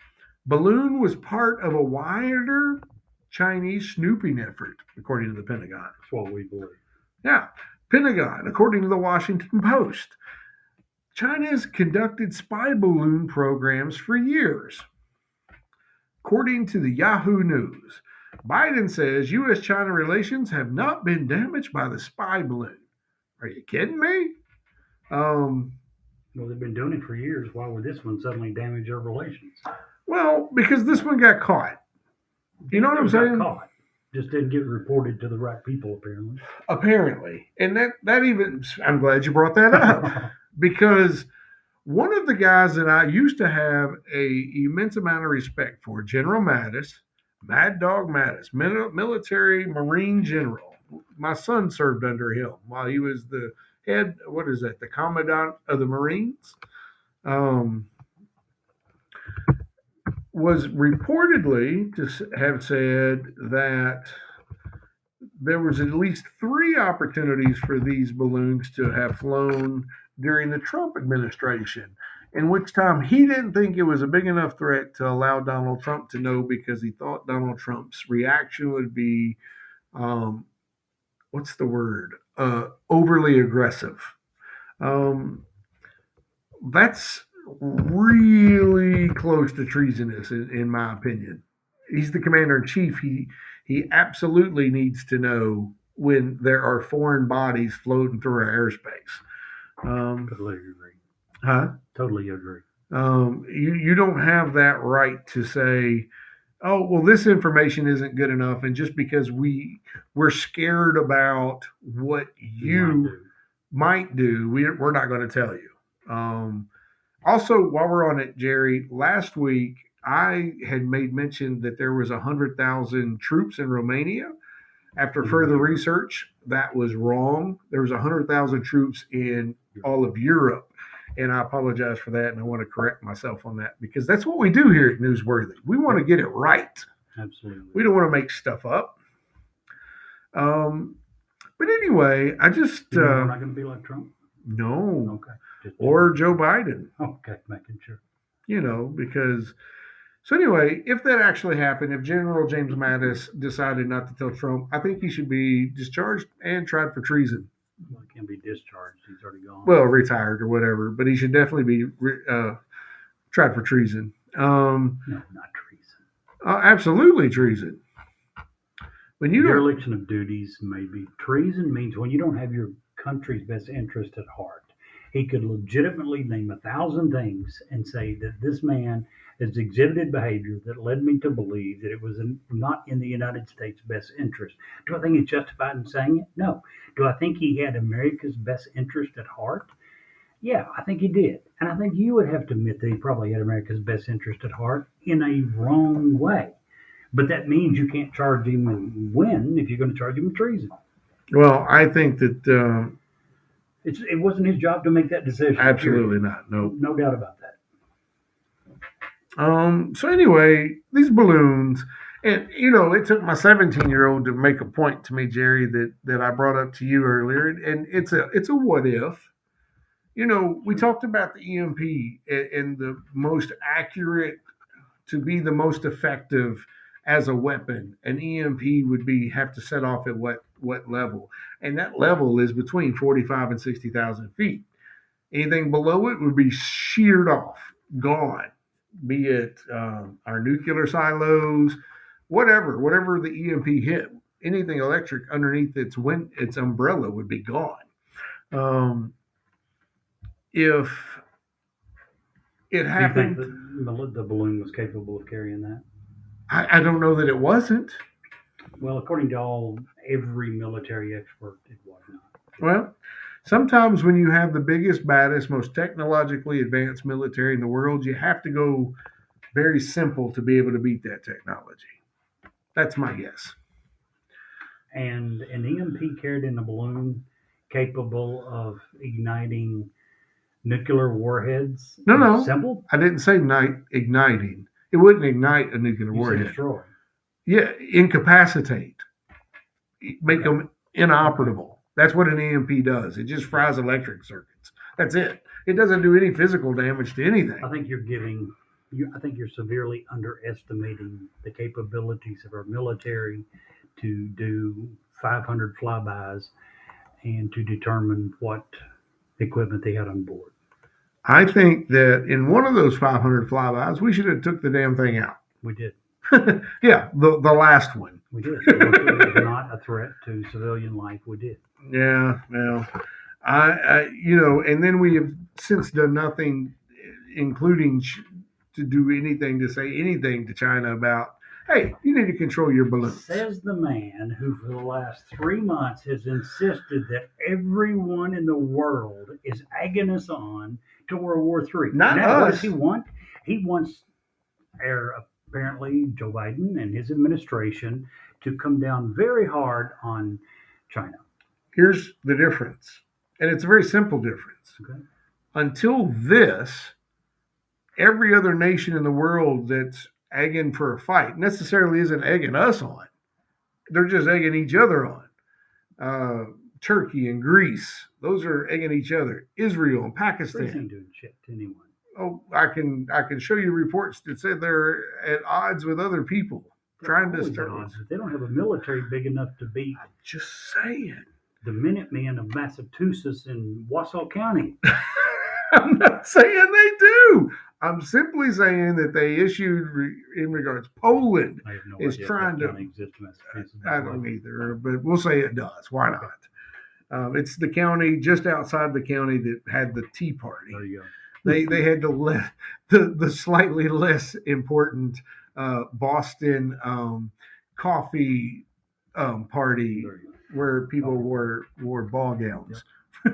balloon was part of a wider Chinese snooping effort, according to the Pentagon. That's what we believe. Now, Pentagon, according to the Washington Post, China has conducted spy balloon programs for years. According to the Yahoo News, Biden says U.S. China relations have not been damaged by the spy balloon. Are you kidding me? Um, Well, they've been doing it for years. Why would this one suddenly damage our relations? well, because this one got caught. You know what I'm saying? Caught. Just didn't get reported to the right people, apparently. Apparently. And that, that even, I'm glad you brought that up. [laughs] because one of the guys that I used to have a immense amount of respect for, General Mattis, Mad Dog Mattis, military Marine general. My son served under him while he was the head. What is that? The commandant of the Marines. Um, was reportedly to have said that there was at least three opportunities for these balloons to have flown during the Trump administration, in which time he didn't think it was a big enough threat to allow Donald Trump to know because he thought Donald Trump's reaction would be, um, what's the word, uh, overly aggressive. Um, that's really close to treasonous, in, in my opinion. He's the commander in chief. He he absolutely needs to know when there are foreign bodies floating through our airspace. Um, Totally agree. huh? Totally agree. Um, you you don't have that right to say, oh well, this information isn't good enough, and just because we we're scared about what you might do. might do, we, we're not going to tell you. Um, also, while we're on it, Jerry, last week I had made mention that there was 100,000 troops in Romania. After further research, that was wrong. There was 100,000 troops in all of Europe. And I apologize for that. And I want to correct myself on that because that's what we do here at Newsworthy. We want to get it right. Absolutely. We don't want to make stuff up. Um, but anyway, I just, You know we're uh, not going to be like Trump. No, Okay. Just or Joe Biden, okay, making sure. you know, because so anyway, if that actually happened, if General James Mattis decided not to tell Trump, I think he should be discharged and tried for treason. Well, he can be discharged. He's already gone. Well, retired or whatever, but he should definitely be re- uh, tried for treason. Um, no, not treason. uh, absolutely treason. When you don't, Dereliction of duties, maybe. Treason means when you don't have your country's best interest at heart. He could legitimately name a thousand things and say that this man has exhibited behavior that led me to believe that it was in, not in the United States' best interest. Do I think he's justified in saying it? No. Do I think he had America's best interest at heart? Yeah, I think he did. And I think you would have to admit that he probably had America's best interest at heart in a wrong way. But that means you can't charge him and win if you're going to charge him with treason. Well, I think that um, It's, it wasn't his job to make that decision. absolutely not. No. period. No doubt about that. Um, so anyway, these balloons, and you know, it took my 17 year old to make a point to me, Jerry, that that I brought up to you earlier, and it's a it's a what if. You know, we talked about the EMP and, and the most accurate to be the most effective as a weapon. An EMP would be have to set off at what what level, and that level is between 45 and 60,000 feet. Anything below it would be sheared off, gone be it um, our nuclear silos, whatever, whatever the EMP hit, anything electric underneath its wind, its umbrella would be gone. Um, if it Do you think happened, the, the balloon was capable of carrying that? I, I don't know that it wasn't. Well, according to all every military expert, it was not. Well, sometimes when you have the biggest, baddest, most technologically advanced military in the world, you have to go very simple to be able to beat that technology. That's my guess. And an EMP carried in a balloon capable of igniting nuclear warheads. No, no. Simple. I didn't say night igniting. It wouldn't ignite a nuclear You warhead. destroy. Yeah, incapacitate, make them inoperable. That's what an EMP does. It just fries electric circuits. That's it. It doesn't do any physical damage to anything. I think you're giving. You, I think you're severely underestimating the capabilities of our military to do 500 flybys and to determine what equipment they had on board. I think that in one of those 500 flybys, we should have took the damn thing out. We did. [laughs] yeah, the the last one. We did. It was not a threat to civilian life. We did. Yeah, well, I, I you know, and then we have since done nothing, including to do anything to say anything to China about, hey, you need to control your balloons. Says the man who, for the last three months, has insisted that everyone in the world is egging us on to World War III. Not now, What does he want? He wants, er, apparently, Joe Biden and his administration to come down very hard on China. Here's the difference, and it's a very simple difference. Okay. Until this, every other nation in the world that's egging for a fight necessarily isn't egging us on. They're just egging each other on. Uh, Turkey and Greece, those are egging each other. Israel and Pakistan. doing shit to anyone. Oh, I can I can show you reports that say they're at odds with other people They're trying to start. odds. They don't have a military big enough to beat Just saying. the Minutemen of Massachusetts and Wassaw County. [laughs] I'm not saying they do. I'm simply saying that they issued re- in regards Poland. I have no Is idea trying to- that county exists in Massachusetts. I don't either, but we'll say it does. Why not? Um, it's the county just outside the county that had the Tea Party. There you go. They they had the le- [laughs] the the slightly less important uh, Boston um, coffee um, party There you go. where people wore wore ball gowns. [laughs] I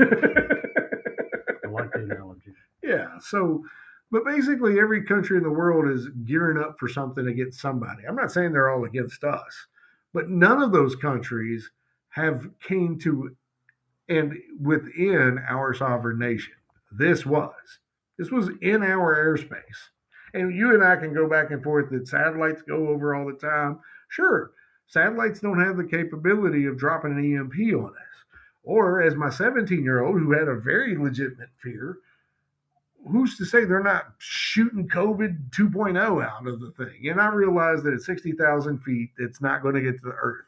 like the analogy. Yeah. So, but basically, every country in the world is gearing up for something against somebody. I'm not saying they're all against us, but none of those countries have came to and within our sovereign nation. This was. This was in our airspace. And you and I can go back and forth that satellites go over all the time. Sure, satellites don't have the capability of dropping an EMP on us. Or, as my 17 year old, who had a very legitimate fear, who's to say they're not shooting COVID 2.0 out of the thing? And I realize that at 60,000 feet, it's not going to get to the earth.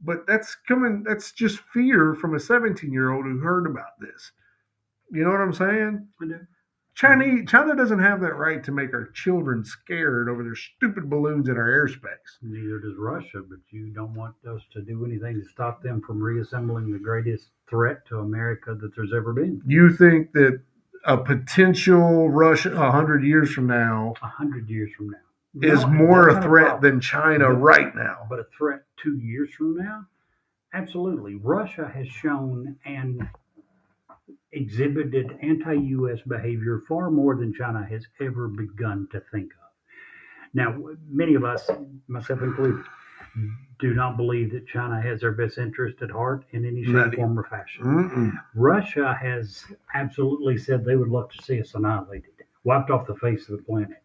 But that's coming, that's just fear from a 17 year old who heard about this. You know what I'm saying? I Chinese China doesn't have that right to make our children scared over their stupid balloons in our airspace. Neither does Russia, but you don't want us to do anything to stop them from reassembling the greatest threat to America that there's ever been. You think that a potential Russia a hundred years from now A hundred years from now is No, more a threat problem. than China But- right now? But a threat two years from now? Absolutely. Russia has shown and exhibited anti US behavior far more than China has ever begun to think of. Now, many of us, myself included, do not believe that China has our best interest at heart in any shape, e- form, or fashion. Mm-mm. Russia has absolutely said they would love to see us annihilated, wiped off the face of the planet.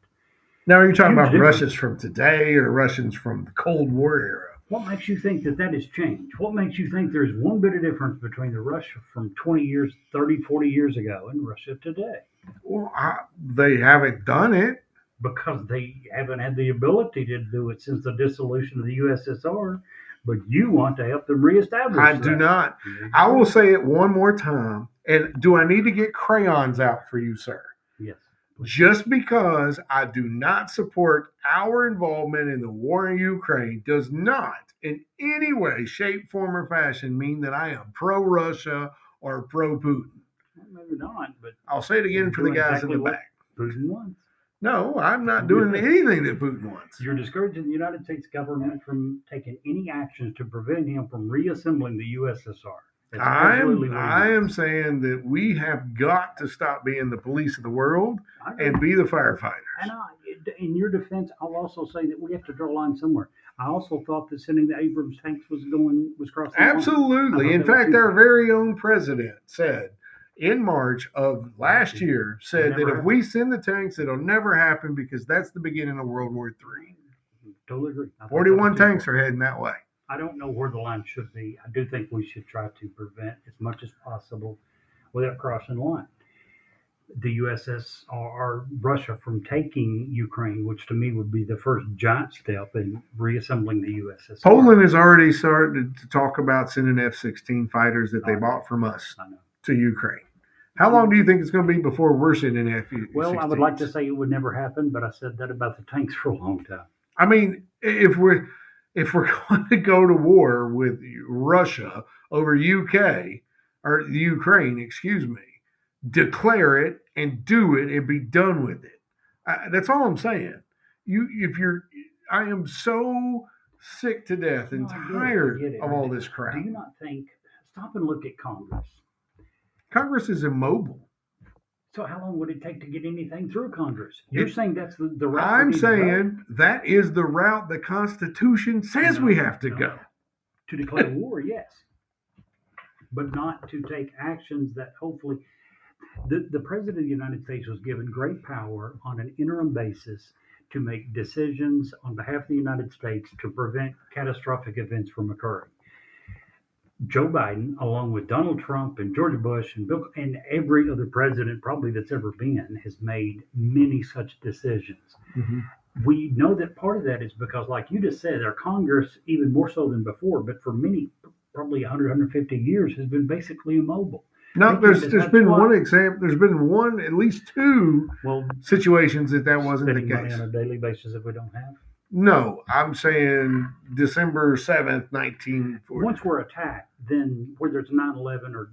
Now, are you talking Huge about difference. Russians from today or Russians from the Cold War era? What makes you think that that has changed? What makes you think there's one bit of difference between the Russia from 20 years, 30, 40 years ago and Russia today? Well, I, they haven't done it. Because they haven't had the ability to do it since the dissolution of the USSR, but you want to help them reestablish I do that. not. I will say it one more time. And do I need to get crayons out for you, sir? Just because I do not support our involvement in the war in Ukraine does not in any way, shape, form, or fashion mean that I am pro Russia or pro Putin. Maybe not, but I'll say it again for the guys exactly in the back. Putin wants. No, I'm not doing anything that Putin wants. You're discouraging the United States government from taking any actions to prevent him from reassembling the USSR. I'm I am saying that we have got to stop being the police of the world and be the firefighters. And I, in your defense, I'll also say that we have to draw a line somewhere. I also thought that sending the Abrams tanks was going was crossing. the line. Absolutely. In thought that was fact, our very own president said in March of last year said that if we send the tanks, it'll never happen because that's the beginning of World War III. Totally agree. I thought that 41 tanks are heading that way. I don't know where the line should be. I do think we should try to prevent as much as possible without crossing the line. The USS or, or Russia from taking Ukraine, which to me would be the first giant step in reassembling the USSR. Poland has already started to talk about sending F 16 fighters that they bought from us to Ukraine. How long do you think it's going to be before we're sending F 16s? Well, I would like to say it would never happen, but I said that about the tanks for a long time. I mean, if we're if we're [laughs] going to go to war with Russia over UK or Ukraine, excuse me, declare it and do it and be done with it. I, that's all I'm saying. You, if you're, I am so sick to death and No, I get it, I tired it. of all this crap. Do you not think? Stop and look at Congress. Congress is immobile. So how long would it take to get anything through Congress? You're It- saying that's the, the route. I'm need to go? saying that is the route the Constitution says we have to no. go. to declare war, yes, but not to take actions that hopefully. The, the president of the United States was given great power on an interim basis to make decisions on behalf of the United States to prevent catastrophic events from occurring. Joe Biden, along with Donald Trump and George Bush and Bill and every other president probably that's ever been, has made many such decisions mm-hmm. we know that part of that is because, like you just said, our Congress, even more so than before, but for many, probably 100, 150 years, has been basically immobile. No, there's there's been why- one example. There's been one, at least two Well, situations that that wasn't the case. on a daily basis if we don't have. No, I'm saying December seventh, nineteen forty. Once we're attacked, then whether it's 9 11 or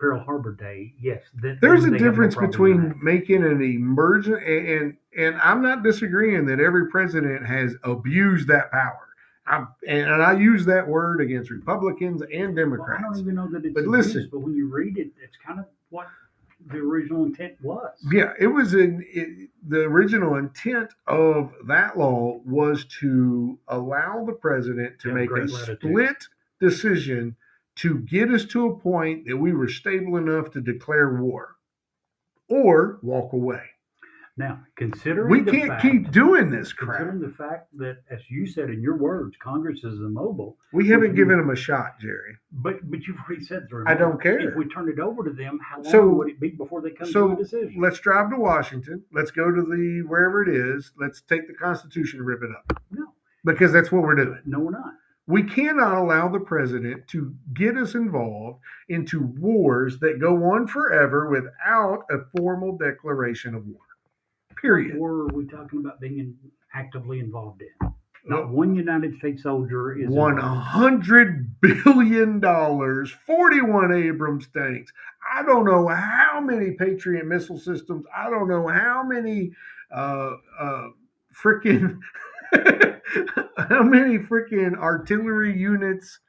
Pearl Harbor Day, yes. Then, There's then a have no difference between making an emergent and and I'm not disagreeing that every president has abused that power. I'm, and, and I use that word against Republicans and Well, I don't even know that it's But abuse, listen. but when you read it, it's kind of what the original intent was. Yeah, it was in it, the original intent of that law was to allow the president to Yeah, make a latitude. split decision to get us to a point that we were stable enough to declare war or walk away. Now, considering We the can't fact, keep doing this crap. Considering the fact that, as you said in your words, Congress is immobile, We haven't given them a shot, Jerry. but but you've already said the I don't care. If we turn it over to them, how long So- would it be before they come to a decision? let's drive to Washington. Let's go to the wherever it is. Let's take the Constitution and rip it up No, because that's what we're doing. no, we're not. We cannot allow the president to get us involved into wars that go on forever without a formal declaration of war. Period. Or are we talking about being in, actively involved in? Not one United States soldier is hundred billion dollars, forty-one Abrams tanks. I don't know how many Patriot missile systems. I don't know how many uh, uh, freaking [laughs] how many freaking artillery units,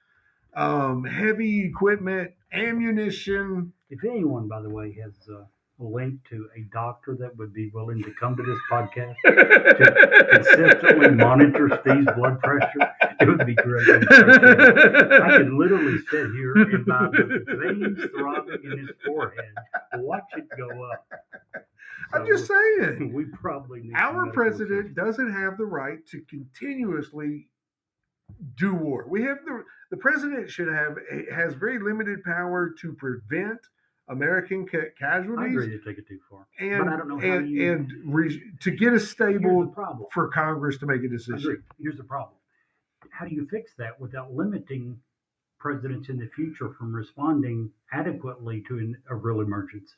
um, heavy equipment, ammunition. If anyone, by the way, has uh, link to a doctor that would be willing to come to this podcast, [laughs] to consistently monitor Steve's blood pressure, it would be great. I could literally sit here and by the veins throbbing in his forehead, watch it go up. I'm just saying. [laughs] we probably need Our president assistance. doesn't have the right to continuously do war. We have the the president should have eh, has very limited power to prevent American ca- I agree casualties to take it too far, and but I don't know how and, you. and re, to get a stable problem. for Congress to make a decision. Here's the problem. How do you fix that without limiting presidents in the future from responding adequately to an, a real emergency?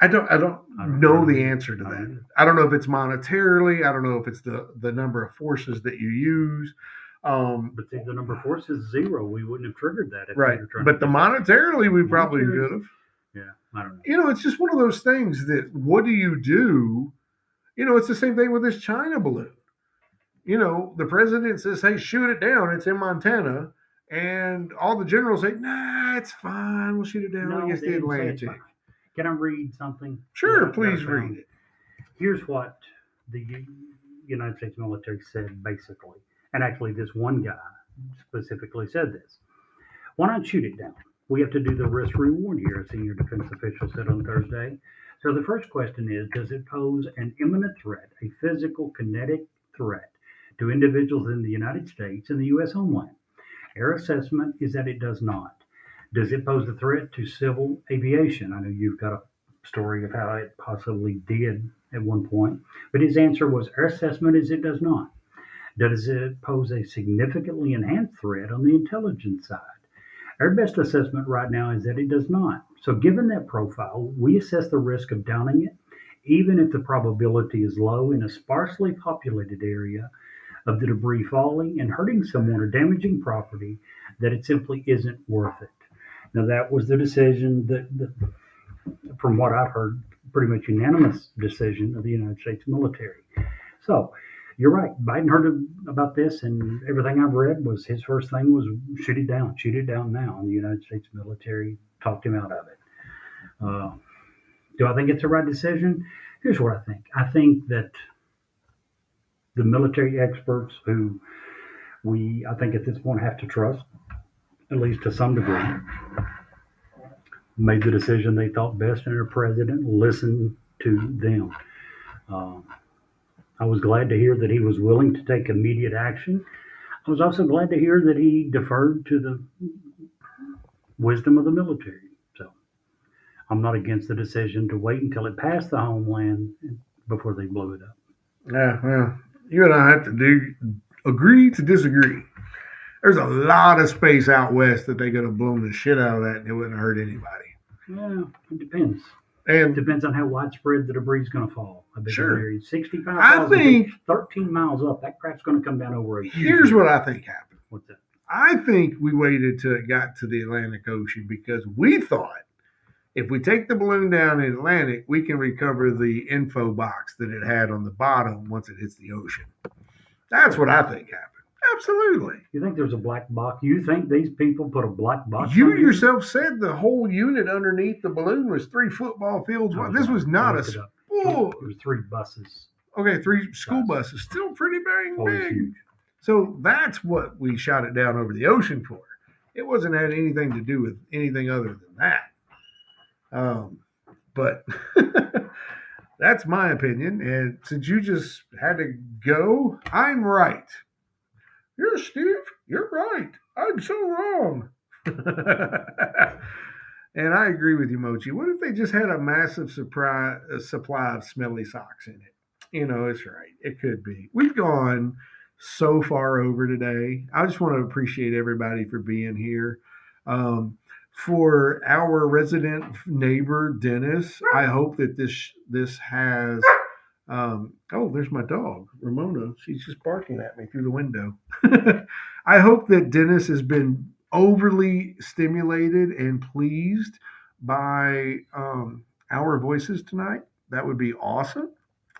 I don't I don't, I don't know know. the answer to that. I don't know if it's monetarily. I don't know if it's the the number of forces that you use. Um, But see, the number of forces is zero. We wouldn't have triggered that if we right, were trying. but the monetarily we probably could have. Yeah, I don't know. you know, it's just one of those things that what do you do? You know, it's the same thing with this China balloon. You know, the president says, hey, shoot it down. It's in Montana. And all the generals say, nah, it's fine. We'll shoot it down No, against the didn't say it's Atlantic. Can I read something? Sure, that I- that I please read it. Here's what the United States military said basically. And actually, this one guy specifically said this. Why not shoot it down? We have to do the risk reward here, a senior defense official said on Thursday. So the first question is Does it pose an imminent threat, a physical, kinetic threat to individuals in the United States and the U.S. homeland? Our assessment is that it does not. Does it pose a threat to civil aviation? I know you've got a story of how it possibly did at one point, but his answer was our assessment is it does not. Does it pose a significantly enhanced threat on the intelligence side? Our best assessment right now is that it does not. So, given that profile, we assess the risk of downing it, even if the probability is low in a sparsely populated area of the debris falling and hurting someone or damaging property, that it simply isn't worth it. Now, that was the decision that, that from what I've heard, pretty much unanimous decision of the United States military. So, you're right. Biden heard about this, and everything I've read was his first thing was shoot it down, shoot it down now. And the United States military talked him out of it. Uh, do I think it's the right decision? Here's what I think. I think that the military experts who we, I think at this point, have to trust, at least to some degree, made the decision they thought best, and our president listened to them. Um, I was glad to hear that he was willing to take immediate action. I was also glad to hear that he deferred to the wisdom of the military. So I'm not against the decision to wait until it passed the homeland before they blew it up. Yeah, well, you and I have to do agree to disagree. There's a lot of space out west that they could have blown the shit out of that and it wouldn't hurt anybody. Yeah, it depends. And Depends on how widespread the debris is going to fall. I bet Sure. you 65,000 I think 13 miles up, that crap's going to come down over a here's what I think happened. What's that? I think we waited till it got to the Atlantic Ocean because we thought if we take the balloon down in Atlantic, we can recover the info box that it had on the bottom once it hits the ocean. That's what I think happened. Absolutely. You think there's a black box? You think these people put a black box? You yourself said the whole unit underneath the balloon was three football fields. Wide. This was not a There was three buses. Okay, three school Buses. buses, still pretty bang Oh, big. huge. So that's what we shot it down over the ocean for. It wasn't had anything to do with anything other than that. Um, but [laughs] that's my opinion. And since you just had to go, I'm right. You're Steve. You're right. I'm so wrong. [laughs] and I agree with you, Mochi. What if they just had a massive surprise, a supply of smelly socks in it? You know, it's right. It could be. We've gone so far over today. I just want to appreciate everybody for being here. Um, for our resident neighbor Dennis, I hope that this this has. Um, oh, there's my dog, Ramona. She's just barking at me through the window. [laughs] I hope that Dennis has been overly stimulated and pleased by um, our voices tonight. That would be awesome.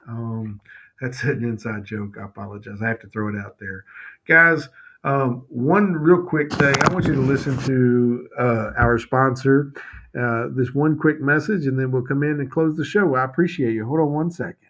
Um, that's [laughs] an inside joke. I apologize. I have to throw it out there. Guys, um, one real quick thing. I want you to listen to uh, our sponsor. Uh, this one quick message, and then we'll come in and close the show. I appreciate you. Hold on one second.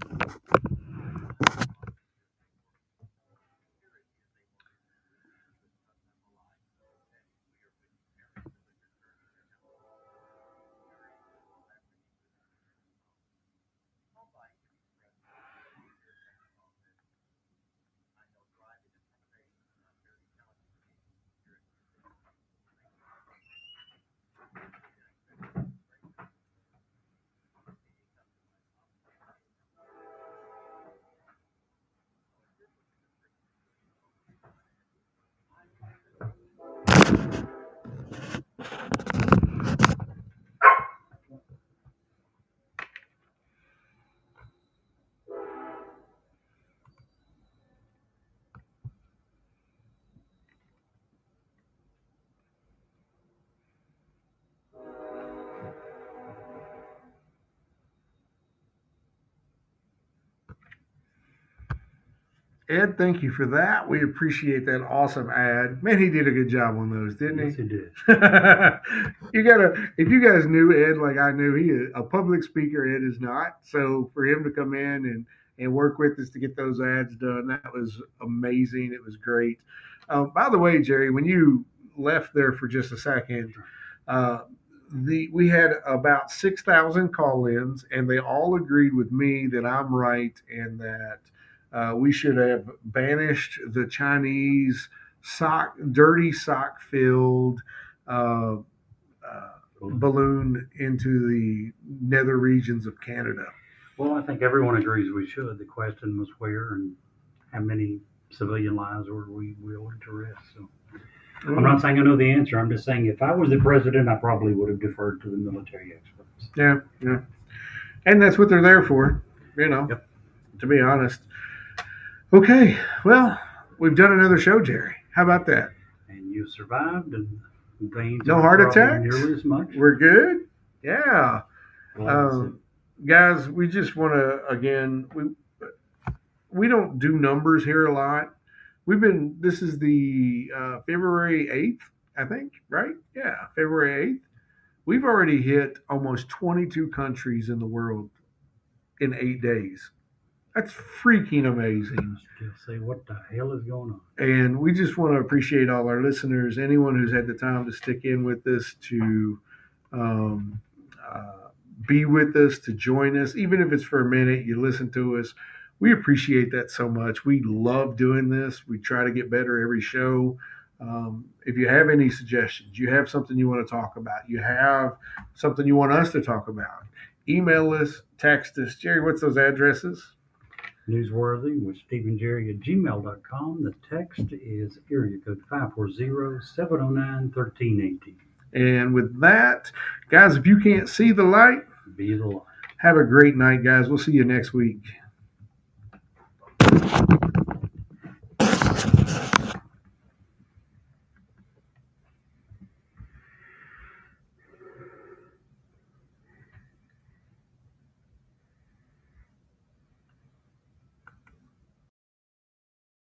Ed, thank you for that. We appreciate that awesome ad. Man, he did a good job on those, didn't he? Yes, it did. [laughs] you gotta if you guys knew Ed like I knew he is a public speaker Ed is not so for him to come in and and work with us to get those ads done that was amazing it was great um, by the way Jerry when you left there for just a second uh, the we had about 6,000 call-ins and they all agreed with me that I'm right and that uh, we should have banished the Chinese sock dirty sock filled uh, uh, balloon into the nether regions of Canada. Well, I think everyone agrees we should. The question was where and how many civilian lives were we willing to risk. So I'm not saying I know the answer. I'm just saying if I was the president, I probably would have deferred to the military experts. Yeah, yeah. And that's what they're there for, you know, Yep. to be honest. Okay, well, we've done another show, Jerry. How about that? And you survived, and veins No heart attacks? nearly as much. We're good? Yeah. Um, guys, we just want to again we we don't do numbers here a lot. We've been this is the uh, February eighth, I think, right? Yeah, February eighth. We've already hit almost twenty two countries in the world in eight days. That's freaking amazing. Say what the hell is going on? And we just want to appreciate all our listeners, anyone who's had the time to stick in with us, to um, uh, be with us, to join us, even if it's for a minute, you listen to us. We appreciate that so much. We love doing this. We try to get better every show. Um, if you have any suggestions, you have something you want to talk about, you have something you want us to talk about, email us, text us. Jerry, what's those addresses? Newsworthy with Stephen Jerry at gmail.com. The text is area code 540 709 1318. And with that, guys, if you can't see the light, Be the light. have a great night, guys. We'll see you next week.